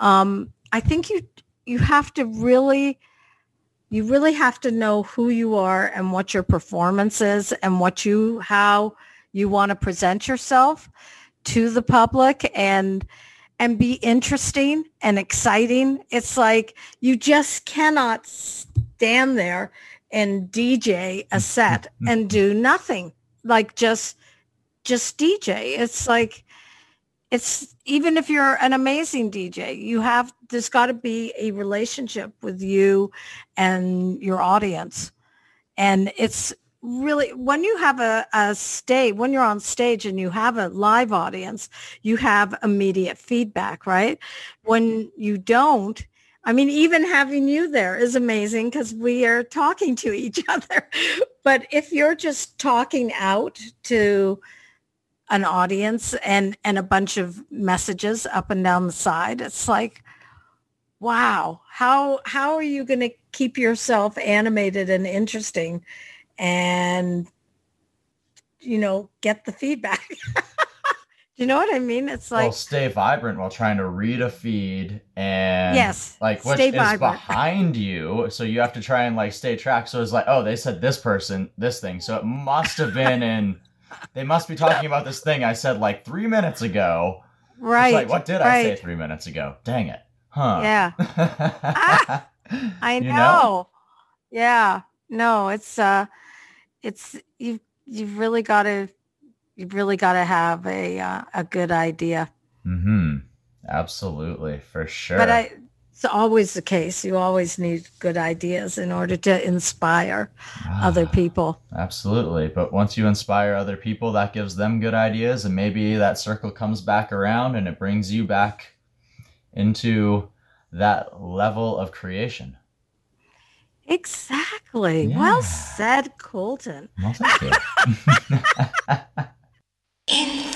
Um, I think you you have to really you really have to know who you are and what your performance is and what you how you want to present yourself to the public and and be interesting and exciting. It's like you just cannot stand there and DJ a set and do nothing. Like just just DJ. It's like it's even if you're an amazing DJ, you have there's got to be a relationship with you and your audience. And it's really when you have a, a stage when you're on stage and you have a live audience, you have immediate feedback, right? When you don't, I mean, even having you there is amazing because we are talking to each other. But if you're just talking out to an audience and and a bunch of messages up and down the side it's like wow how how are you going to keep yourself animated and interesting and you know get the feedback do you know what i mean it's like
well, stay vibrant while trying to read a feed and
Yes,
like
stay
is
vibrant.
behind you. So you have to try and like stay track. So it's like, oh, they said this person, this thing. So it must have been in. They must be talking about this thing I said like three minutes ago. Right. It's
right
like, what did I say three minutes ago? Dang it. Huh.
yeah
I
I
You
know.
know?
Yeah. No, it's uh it's you you've really got to you've really got to have a uh, a good idea.
Mm-hmm. Absolutely, for sure.
But I it's always the case. You always need good ideas in order to inspire other
Ah.
people.
Absolutely. But once you inspire other people, that gives them good ideas, and maybe that circle comes back around and it brings you back into that level of creation.
Exactly.
Yeah.
Well said, Colton.
Well, thank you.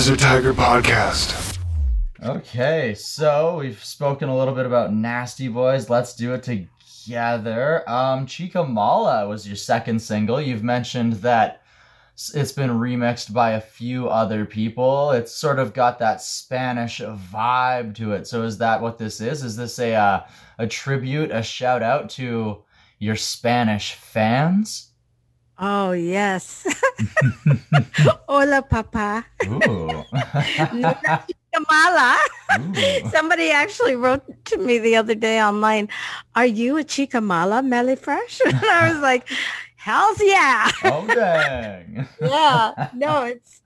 Desert Tiger Podcast.
Okay, so we've spoken a little bit about Nasty Boys. Let's do it together. Um, Chica Mala was your second single. You've mentioned that it's been remixed by a few other people. It's sort of got that Spanish vibe to it. So is that what this is? Is this a uh, a tribute, a shout out to your Spanish fans?
Oh yes. Hola, papa.
Ooh.
Kamala. Somebody actually wrote to me the other day online, "Are you a Chicamala, Melleefresh?" And I was like, "Hell's yeah,
Oh dang.
yeah." No, it's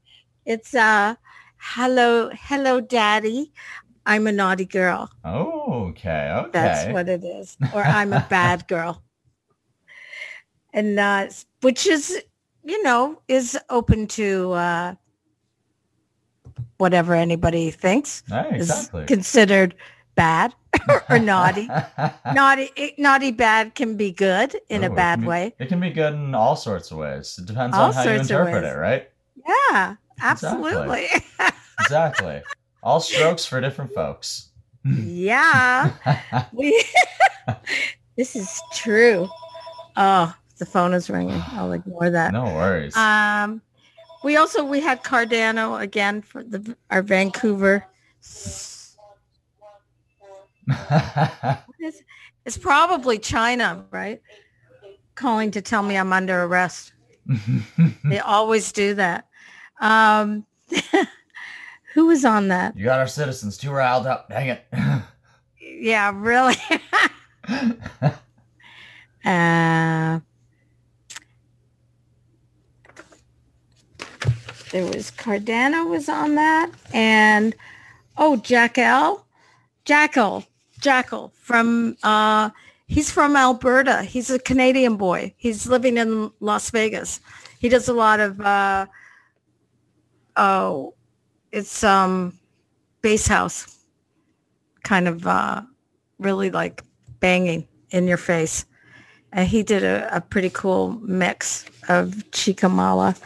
it's uh, hello, hello, daddy. I'm a naughty girl.
Oh, okay, okay.
That's what it is. Or I'm a bad girl. And uh, which is, you know, is open to uh, whatever anybody thinks is
exactly.
considered bad or naughty. naughty, naughty bad can be good in
Oh,
a bad
can be-
way.
It can be good in all sorts of ways. It depends
All
on how you interpret it, right?
Yeah,
Exactly.
absolutely.
Exactly. all strokes for different folks.
yeah. We This is true. Oh, the phone is ringing. I'll ignore that.
no worries.
Um, we also we had Cardano again for the our Vancouver. It's, it's probably China, right? Calling to tell me I'm under arrest. They always do that. Um, who was on that?
you got our citizens too riled up. Dang it.
Yeah, really. uh, there was Cardano was on that, and oh, Jackal, Jackal, Jackal from uh, he's from Alberta. He's a Canadian boy. He's living in Las Vegas. He does a lot of uh, oh, it's um, bass house kind of uh, really like banging in your face. And he did a, a pretty cool mix of Chicamala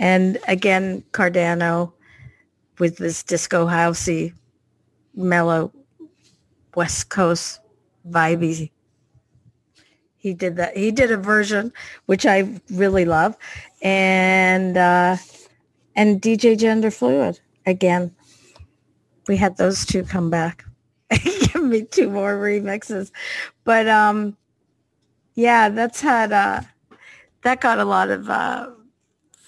and again Cardano with this disco housey, mellow West Coast vibey. He did that. He did a version which I really love, and uh, and DJ Gender Fluid again. We had those two come back. Give me two more remixes, but um, yeah, that's had uh, that got a lot of uh,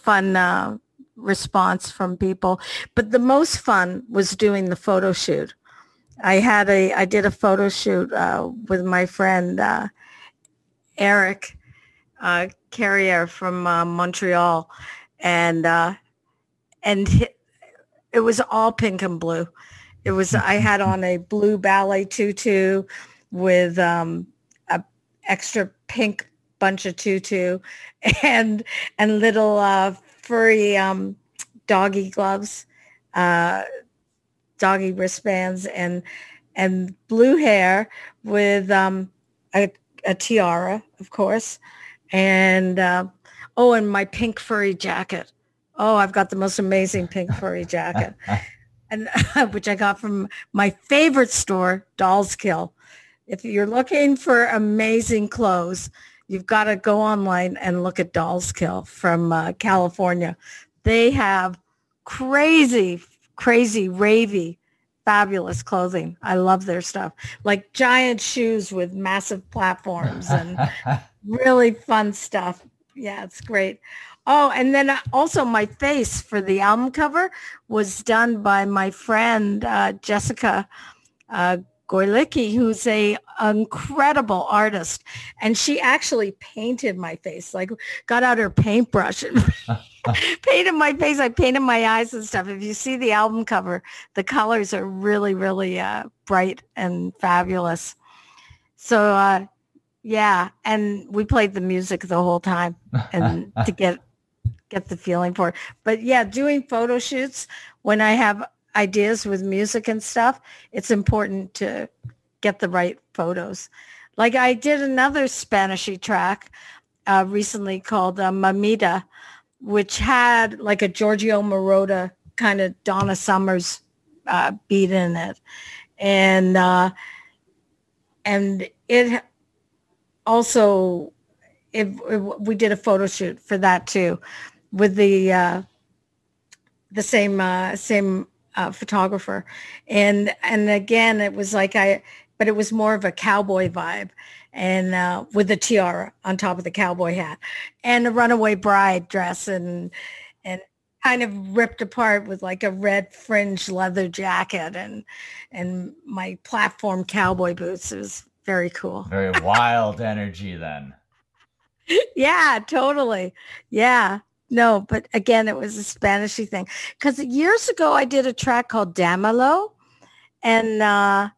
fun uh, response from people. But the most fun was doing the photo shoot. I had a I did a photo shoot uh, with my friend uh, Eric uh, Carrier from uh, Montreal, and uh, and it was all pink and blue. It was I had on a blue ballet tutu with um, a extra pink bunch of tutu and and little uh, furry um, doggy gloves, uh, doggy wristbands, and and blue hair with um, a, a tiara, of course, and uh, oh, and my pink furry jacket. Oh, I've got the most amazing pink furry jacket, and which I got from my favorite store, Dolls Kill. If you're looking for amazing clothes, you've got to go online and look at Dolls Kill from uh, California. They have crazy, crazy, ravey, fabulous clothing. I love their stuff. Like giant shoes with massive platforms and really fun stuff. Yeah, it's great. Oh, and then uh, also my face for the album cover was done by my friend uh, Jessica uh, Goylicki, who's a incredible artist, and she actually painted my face. Like, got out her paintbrush and painted my face. I painted my eyes and stuff. If you see the album cover, the colors are really, really uh, bright and fabulous. So, uh, yeah, and we played the music the whole time, and to get get the feeling for it. But yeah, doing photo shoots when I have ideas with music and stuff, it's important to get the right photos. Like I did another Spanishy track uh, recently called uh, Mamita, which had like a Giorgio Moroder kind of Donna Summers uh, beat in it, and uh, and it also we did a photo shoot for that too, with the uh, the same uh, same uh, photographer, and and again it was like I, but it was more of a cowboy vibe, and uh, with the tiara on top of the cowboy hat, and a runaway bride dress, and and kind of ripped apart with like a red fringe leather jacket, and and my platform cowboy boots. It was very cool.
Very wild energy then.
yeah, totally. Yeah. No, but again, it was a Spanishy thing. Because years ago, I did a track called Damalo, and uh,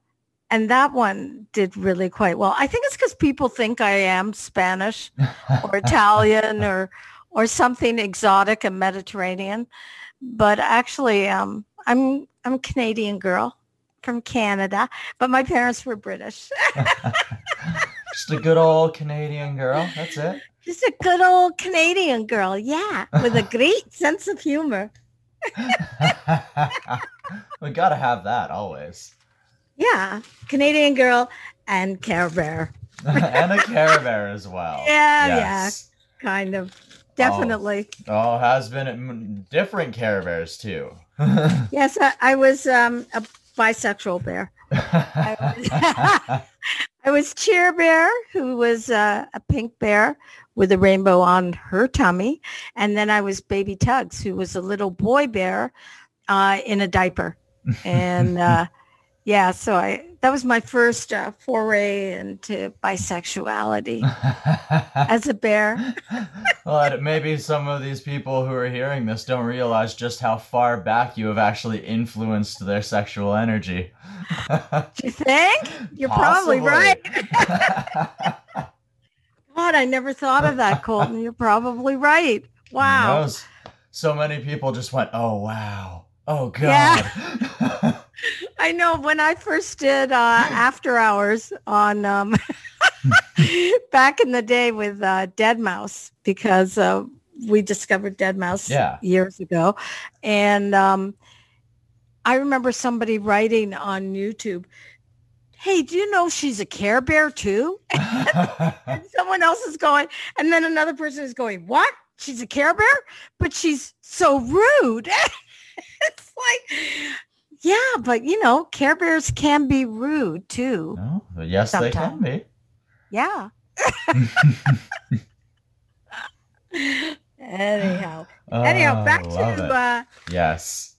and that one did really quite well. I think it's because people think I am Spanish or Italian or or something exotic and Mediterranean, but actually, um, I'm I'm a Canadian girl from Canada, but my parents were British.
Just a good old Canadian girl. That's it.
Just a good old Canadian girl, yeah, with a great sense of humor.
we gotta have that always.
Yeah, Canadian girl and Care Bear,
and a Care Bear as well.
Yeah,
yes.
kind of. Definitely.
Oh, has been different Care Bears too.
Yes, I, I was um, a bisexual bear. I was Cheer Bear, who was uh, a pink bear with a rainbow on her tummy. And then I was Baby Tugs, who was a little boy bear uh, in a diaper. And uh, yeah, so I that was my first uh, foray into bisexuality as a bear.
well, maybe some of these people who are hearing this don't realize just how far back you have actually influenced their sexual energy.
Do you think? You're probably right. God, I never thought of that, Colton. You're probably right. Wow.
So many people just went, "Oh wow, oh god."
Yeah. I know when I first did uh, After Hours on um, back in the day with uh, deadmau5 because uh, we discovered deadmau5
Yeah.
years ago, and um, I remember somebody writing on YouTube, "Hey, do you know she's a Care Bear too?" and someone else is going, and then another person is going, "What? She's a Care Bear, but she's so rude." it's like, yeah, but you know, Care Bears can be rude too.
no, but yes, they can be.
Yeah. Anyhow, anyhow,
Oh,
back to uh,
yes,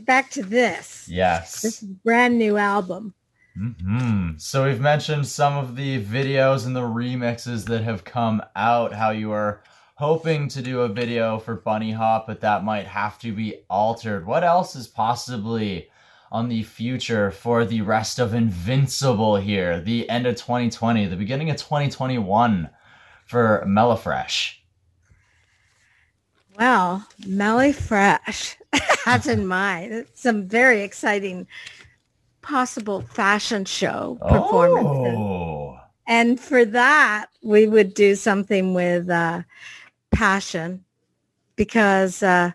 back to this.
yes.
This brand new album.
Hmm So we've mentioned some of the videos and the remixes that have come out. How you are hoping to do a video for Bunny Hop, but that might have to be altered. What else is possibly on the future for the rest of Invincible here? The end of 2020, the beginning of 2021 for Melleefresh.
Well, Melleefresh in mind some very exciting possible fashion show performances.
Oh,
And for that, we would do something with uh, passion because uh,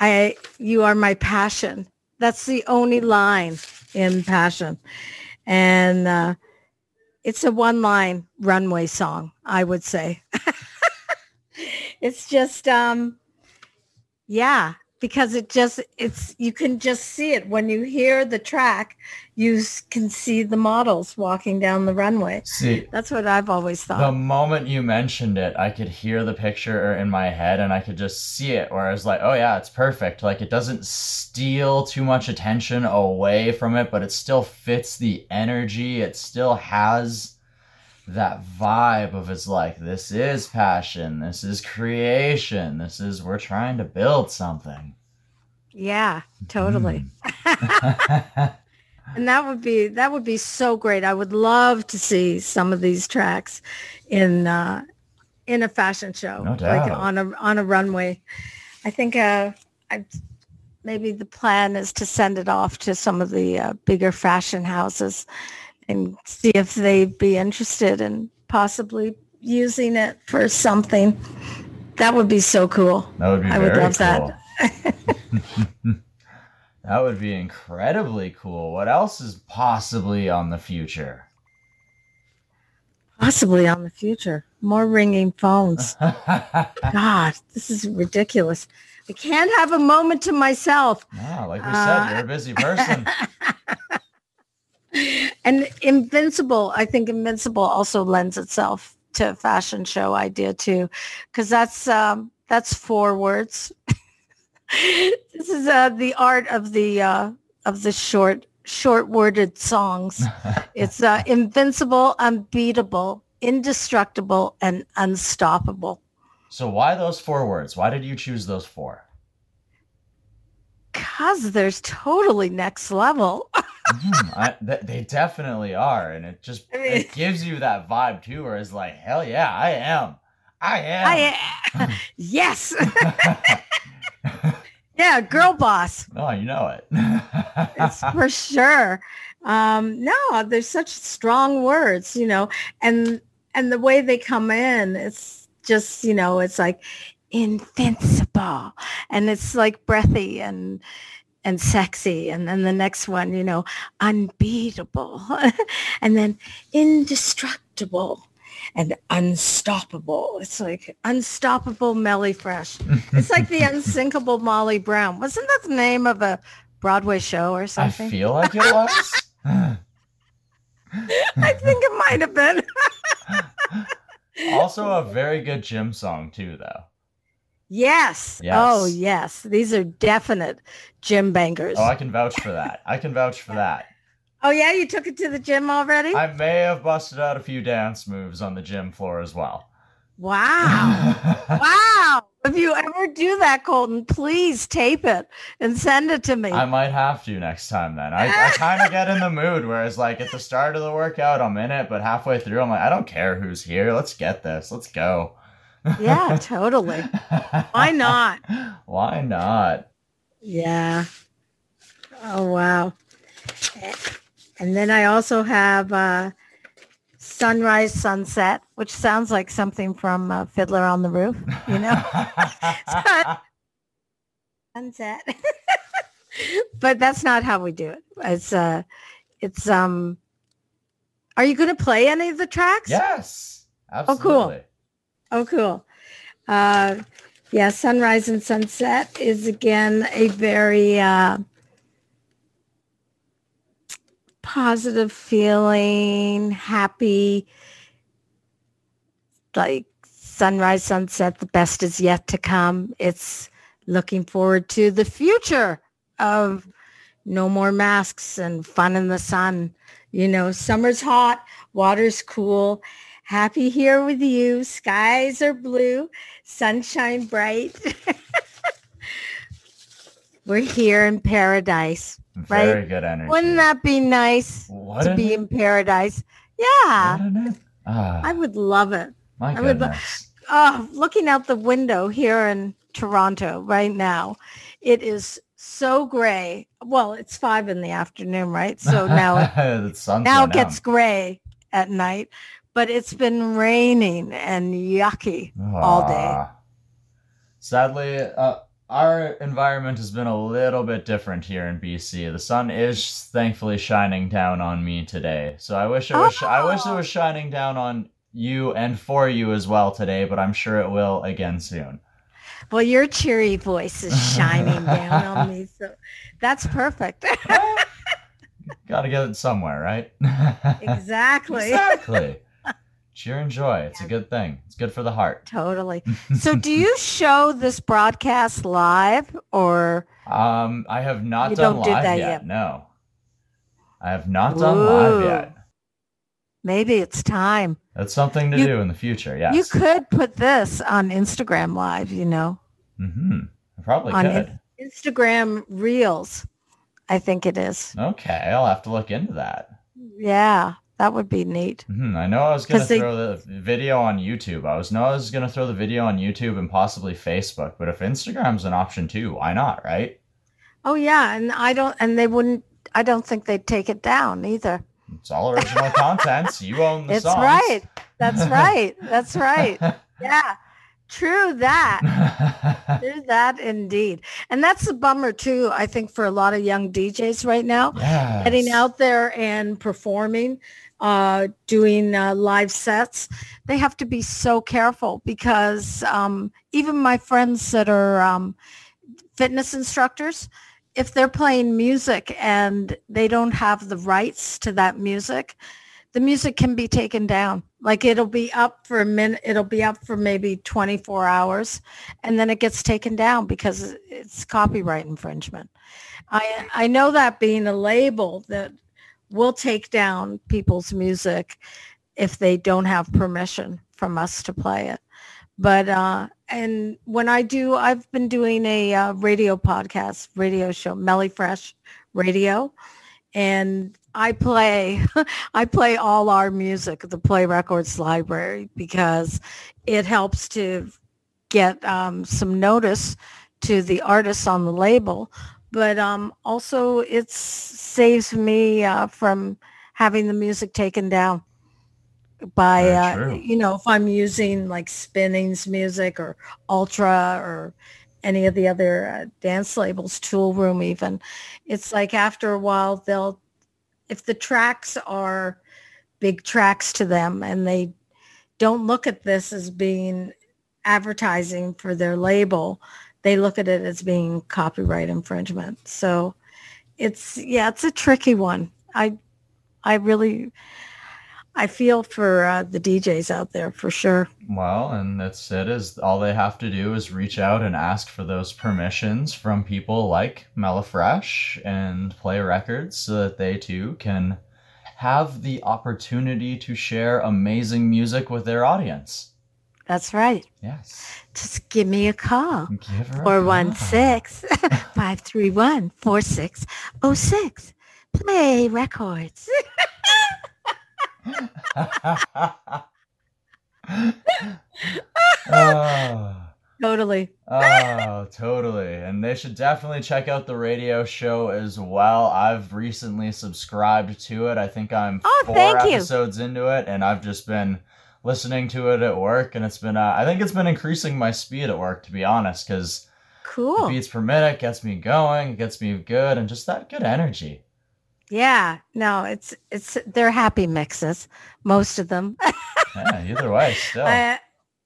I, you are my passion. That's the only line in passion. And uh, it's a one line runway song, I would say. it's just, um, yeah, because it just, it's, you can just see it when you hear the track, you can see the models walking down the runway.
see,
That's what I've always thought.
The moment you mentioned it, I could hear the picture in my head and I could just see it where I was like, oh yeah, it's perfect. Like it doesn't steal too much attention away from it, but it still fits the energy. It still has that vibe of it's like, this is passion. This is creation. This is, we're trying to build something.
Yeah, totally.
Mm.
And that would be that would be so great. I would love to see some of these tracks in uh, in a fashion show,
No
like on a on a runway. I think uh, I maybe the plan is to send it off to some of the uh, bigger fashion houses and see if they'd be interested in possibly using it for something. That would be so cool.
That would be
I would love
cool.
that.
That would be incredibly cool. What else is possibly on the future?
Possibly on the future. More ringing phones. God, this is ridiculous. I can't have a moment to myself.
no, like we
Uh,
said, you're a busy person.
And Invincible, I think Invincible also lends itself to a fashion show idea too, because that's um, that's four words. this is uh, the art of the uh, of the short short worded songs. It's uh, invincible, unbeatable, indestructible, and unstoppable.
so why those four words? Why did you choose those four?
Cause there's totally next level.
Mhm, I, th- they definitely are, and it just
I mean-
it gives you that vibe too, where it's like, hell yeah, I am, I am.
I, am. yes. yeah, girl boss.
oh, you know it.
It's for sure. Um, no, there's such strong words, you know, and and the way they come in, it's just, you know, it's like invincible and it's like breathy and and sexy and then the next one you know unbeatable and then indestructible and unstoppable it's like unstoppable Melleefresh it's like the unsinkable molly brown wasn't that the name of a broadway show or something?
I feel like it was.
I think it might have been
also a very good gym song too, though.
Yes.
Yes.
oh yes these are definite gym bangers
Oh, I can vouch for that. I can vouch for that.
oh yeah you took it to the gym already
I may have busted out a few dance moves on the gym floor as well.
wow wow if you ever do that colton please tape it and send it to me
I might have to next time then. I, I kind of get in the mood where it's like at the start of the workout, I'm in it, but halfway through, I'm like, I don't care who's here. Let's get this. Let's go.
Yeah totally why not
Why not?
Yeah. Oh wow. And then I also have uh, Sunrise Sunset, which sounds like something from uh, Fiddler on the Roof, you know? Sunset. but that's not how we do it. It's uh it's um Are you going to play any of the tracks?
yes. Absolutely.
Oh, cool. Uh, yeah, sunrise and sunset is again a very uh, positive feeling, happy, like sunrise, sunset, the best is yet to come. It's looking forward to the future of no more masks and fun in the sun. You know, summer's hot, water's cool. Happy here with you. Skies are blue, sunshine bright. We're here in paradise.
Very good energy.
Wouldn't that be nice
What
to be in paradise? Yeah,
Ah,
I would love it.
my
I would lo-
goodness.
Oh, looking out the window here in Toronto right now, it is so gray. Well, it's five in the afternoon, right? So now it now it gets gray at night, but it's been raining and yucky. all day.
Ah. Sadly, uh, our environment has been a little bit different here in BC. The sun is thankfully shining down on me today, so I wish it was. I wish it
Oh.
was shining down on you and for you as well today, but I'm sure it will again soon.
Well, your cheery voice is shining down on me, so that's perfect.
Got to get it somewhere, right?
exactly.
exactly. Cheer and joy. It's a good thing. It's good for the heart.
Totally. So, do you show this broadcast live or?
Um, I have not done
do
live
that
yet.
yet.
No, I have not done live yet.
Maybe it's time.
That's something to
You-
do in the future. Yes.
You could put this on Instagram Live, you know,
Mm-hmm. I probably
on
could.
in- Instagram Reels. I think it is.
Okay, I'll have to look into that.
Yeah, that would be neat.
hmm I know I was gonna
'Cause they-
throw the video on YouTube. I was know I was gonna throw the video on YouTube and possibly Facebook. But if Instagram's an option too, why not? Right?
Oh yeah, and I don't, and they wouldn't. I don't think they'd take it down either.
It's all original content. So you own the
It's
songs.
right. That's right. That's right. Yeah. True that. True that indeed. And that's the bummer too, I think, for a lot of young DJs right now.
yes.
Getting out there and performing, uh, doing uh, live sets, they have to be so careful because um, even my friends that are um, fitness instructors, if they're playing music and they don't have the rights to that music, the music can be taken down. Like it'll be up for a minute, it'll be up for maybe 24 hours and then it gets taken down because it's copyright infringement. I I know that being a label that will take down people's music if they don't have permission from us to play it. But uh and when I do, I've been doing a uh, radio podcast, radio show, Melleefresh Radio, and I play, I play all our music, the Play Records library, because it helps to get um, some notice to the artists on the label, but um, also it saves me uh, from having the music taken down by uh, you know if I'm using like Spinnin's music or Ultra or any of the other uh, dance labels, Toolroom even. It's like after a while they'll if the tracks are big tracks to them and they don't look at this as being advertising for their label, they look at it as being copyright infringement. So it's yeah, it's a tricky one. I I really I feel for uh, the DJs out there for sure.
Well, and that's it. Is all they have to do is reach out and ask for those permissions from people like Melleefresh and Play Records, so that they too can have the opportunity to share amazing music with their audience.
That's right.
Yes.
Just give me a call.
Give her a
Four one
call.
six five three one four six oh six. Play records.
oh,
totally.
oh, totally. And they should definitely check out the radio show as well. I've recently subscribed to it. I think I'm
Oh,
four
thank you.
episodes into it, and I've just been listening to it at work, and it's been. Uh, I think it's been increasing my speed at work, to be honest, because
Cool.
beats per minute gets me going, gets me good, and just that good energy.
Yeah. No, it's it's they're happy mixes, most of them.
Yeah, either way, still.
I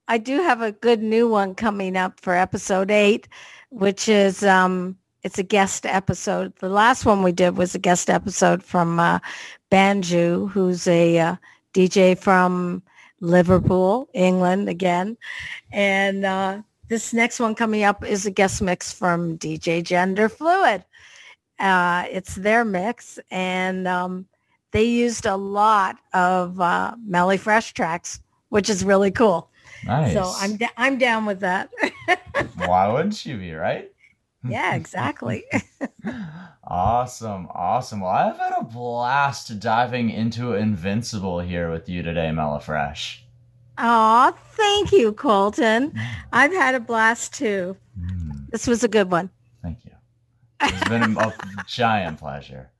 I do have a good new one coming up for episode eight, which is um it's a guest episode. The last one we did was a guest episode from uh, Banju, who's a uh, DJ from Liverpool, England again, and uh, this next one coming up is a guest mix from DJ Gender Fluid. Uh, it's their mix, and um, they used a lot of uh, Melleefresh tracks, which is really cool.
nice.
So I'm da- I'm down with that.
Why wouldn't you be, right?
Yeah, exactly.
Awesome, awesome. Well, I've had a blast diving into Invincible here with you today, Melleefresh.
Oh, thank you, Colton. I've had a blast too.
Mm,
This was a good one.
thank you. It's been a giant pleasure.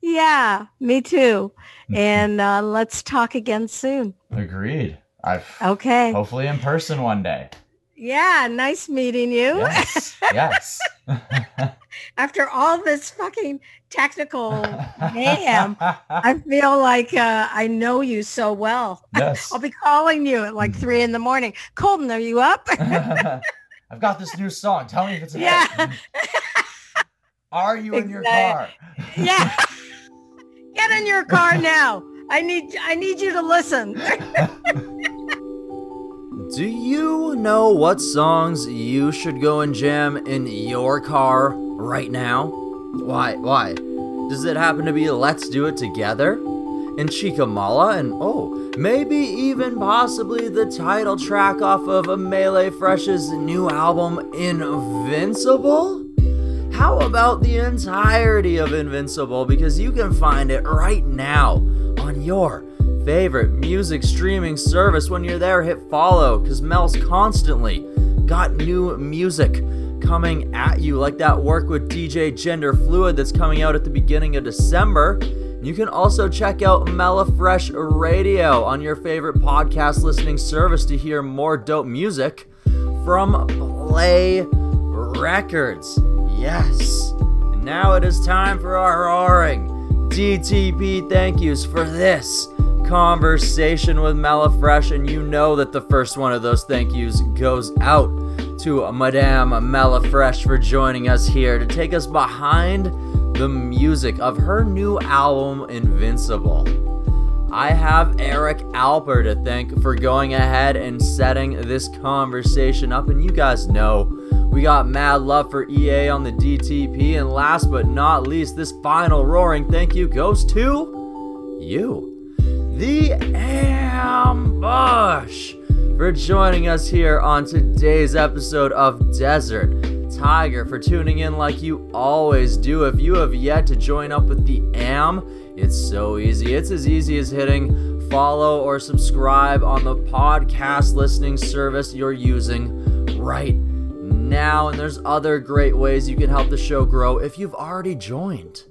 Yeah, me too. And uh, let's talk again soon.
Agreed. I
Okay.
hopefully in person one day.
Yeah, nice meeting you.
Yes, yes.
After all this fucking technical mayhem, I feel like uh, I know you so well.
yes.
I'll be calling you at like three in the morning. Colton, are you up?
I've got this new song. Tell me if it's a
Yeah.
hit. Are you in your car?
yeah. Get in your car now. I need I need you to listen.
Do you know what songs you should go and jam in your car right now? Why? Why? Does it happen to be Let's Do It Together? And Chikamala and oh, maybe even possibly the title track off of Melleefresh's new album Invincible? How about the entirety of Invincible? Because you can find it right now on your favorite music streaming service. When you're there, hit follow because Mel's constantly got new music coming at you, like that work with DJ Gender Fluid that's coming out at the beginning of December. You can also check out Melleefresh Radio on your favorite podcast listening service to hear more dope music.
from Play Records. Yes. And now it is time for our roaring DTP thank yous for this conversation with Melleefresh. And you know that the first one of those thank yous goes out to Madame Melleefresh for joining us here to take us behind the music of her new album, Invincible. I have Eric Alper to thank for going ahead and setting this conversation up. And you guys know we got mad love for EA on the DTP. And last but not least, this final roaring thank you goes to you, the Ambush, for joining us here on today's episode of Desert Tiger, for tuning in like you always do. If you have yet to join up with the AM, it's so easy. It's as easy as hitting follow or subscribe on the podcast listening service you're using right now. And there's other great ways you can help the show grow if you've already joined.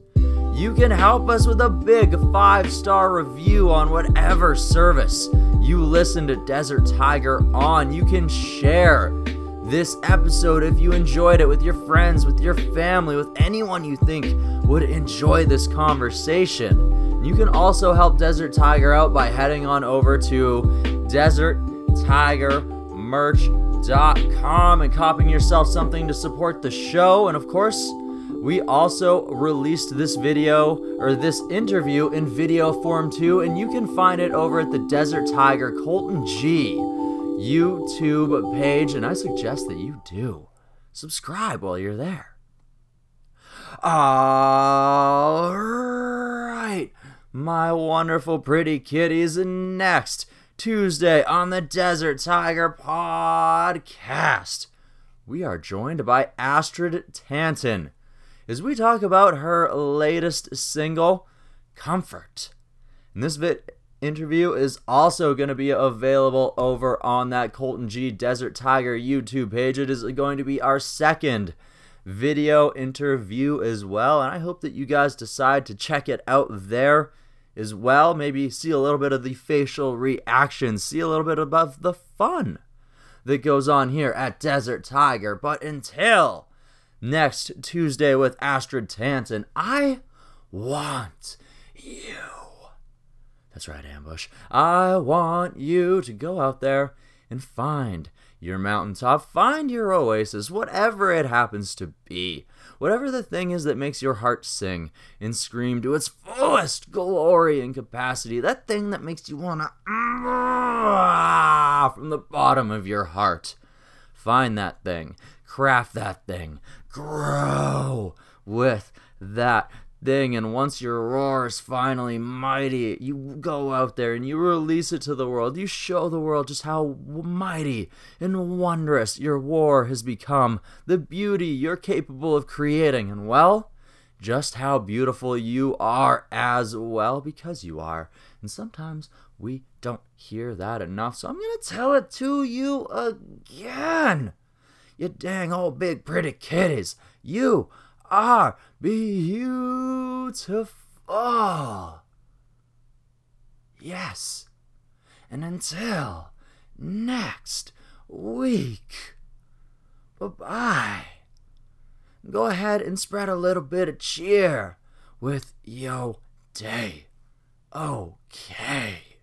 You can help us with a big five star review on whatever service you listen to Desert Tiger on. You can share this episode if you enjoyed it with your friends, with your family, with anyone you think would enjoy this conversation. You can also help Desert Tiger out by heading on over to deserttigermerch.com and copying yourself something to support the show. And of course, we also released this video or this interview in video form too, and you can find it over at the Desert Tiger Colton G YouTube page, and I suggest that you do. Subscribe while you're there. All right, my wonderful pretty kitties, next Tuesday on the Desert Tiger podcast, we are joined by Astrid Tanton as we talk about her latest single, Comfort. And this bit interview is also going to be available over on that Colton G Desert Tiger YouTube page. It is going to be our second video interview as well, and I hope that you guys decide to check it out there as well. Maybe see a little bit of the facial reactions, see a little bit about the fun that goes on here at Desert Tiger. But until next Tuesday with Astrid Tanton, I want you. That's right, Ambush. I want you to go out there and find your mountaintop, find your oasis, whatever it happens to be. Whatever the thing is that makes your heart sing and scream to its fullest glory and capacity, that thing that makes you want to from the bottom of your heart. Find that thing, craft that thing, grow with that thing. And once your roar is finally mighty you go out there and you release it to the world. You show the world just how mighty and wondrous your war has become the beauty you're capable of creating. And well just how beautiful you are as well because you are. And sometimes we don't hear that enough. So i'm gonna tell it to you again you dang old big pretty kitties you are beautiful. Yes. And until next week, bye bye. Go ahead and spread a little bit of cheer with yo day. Okay.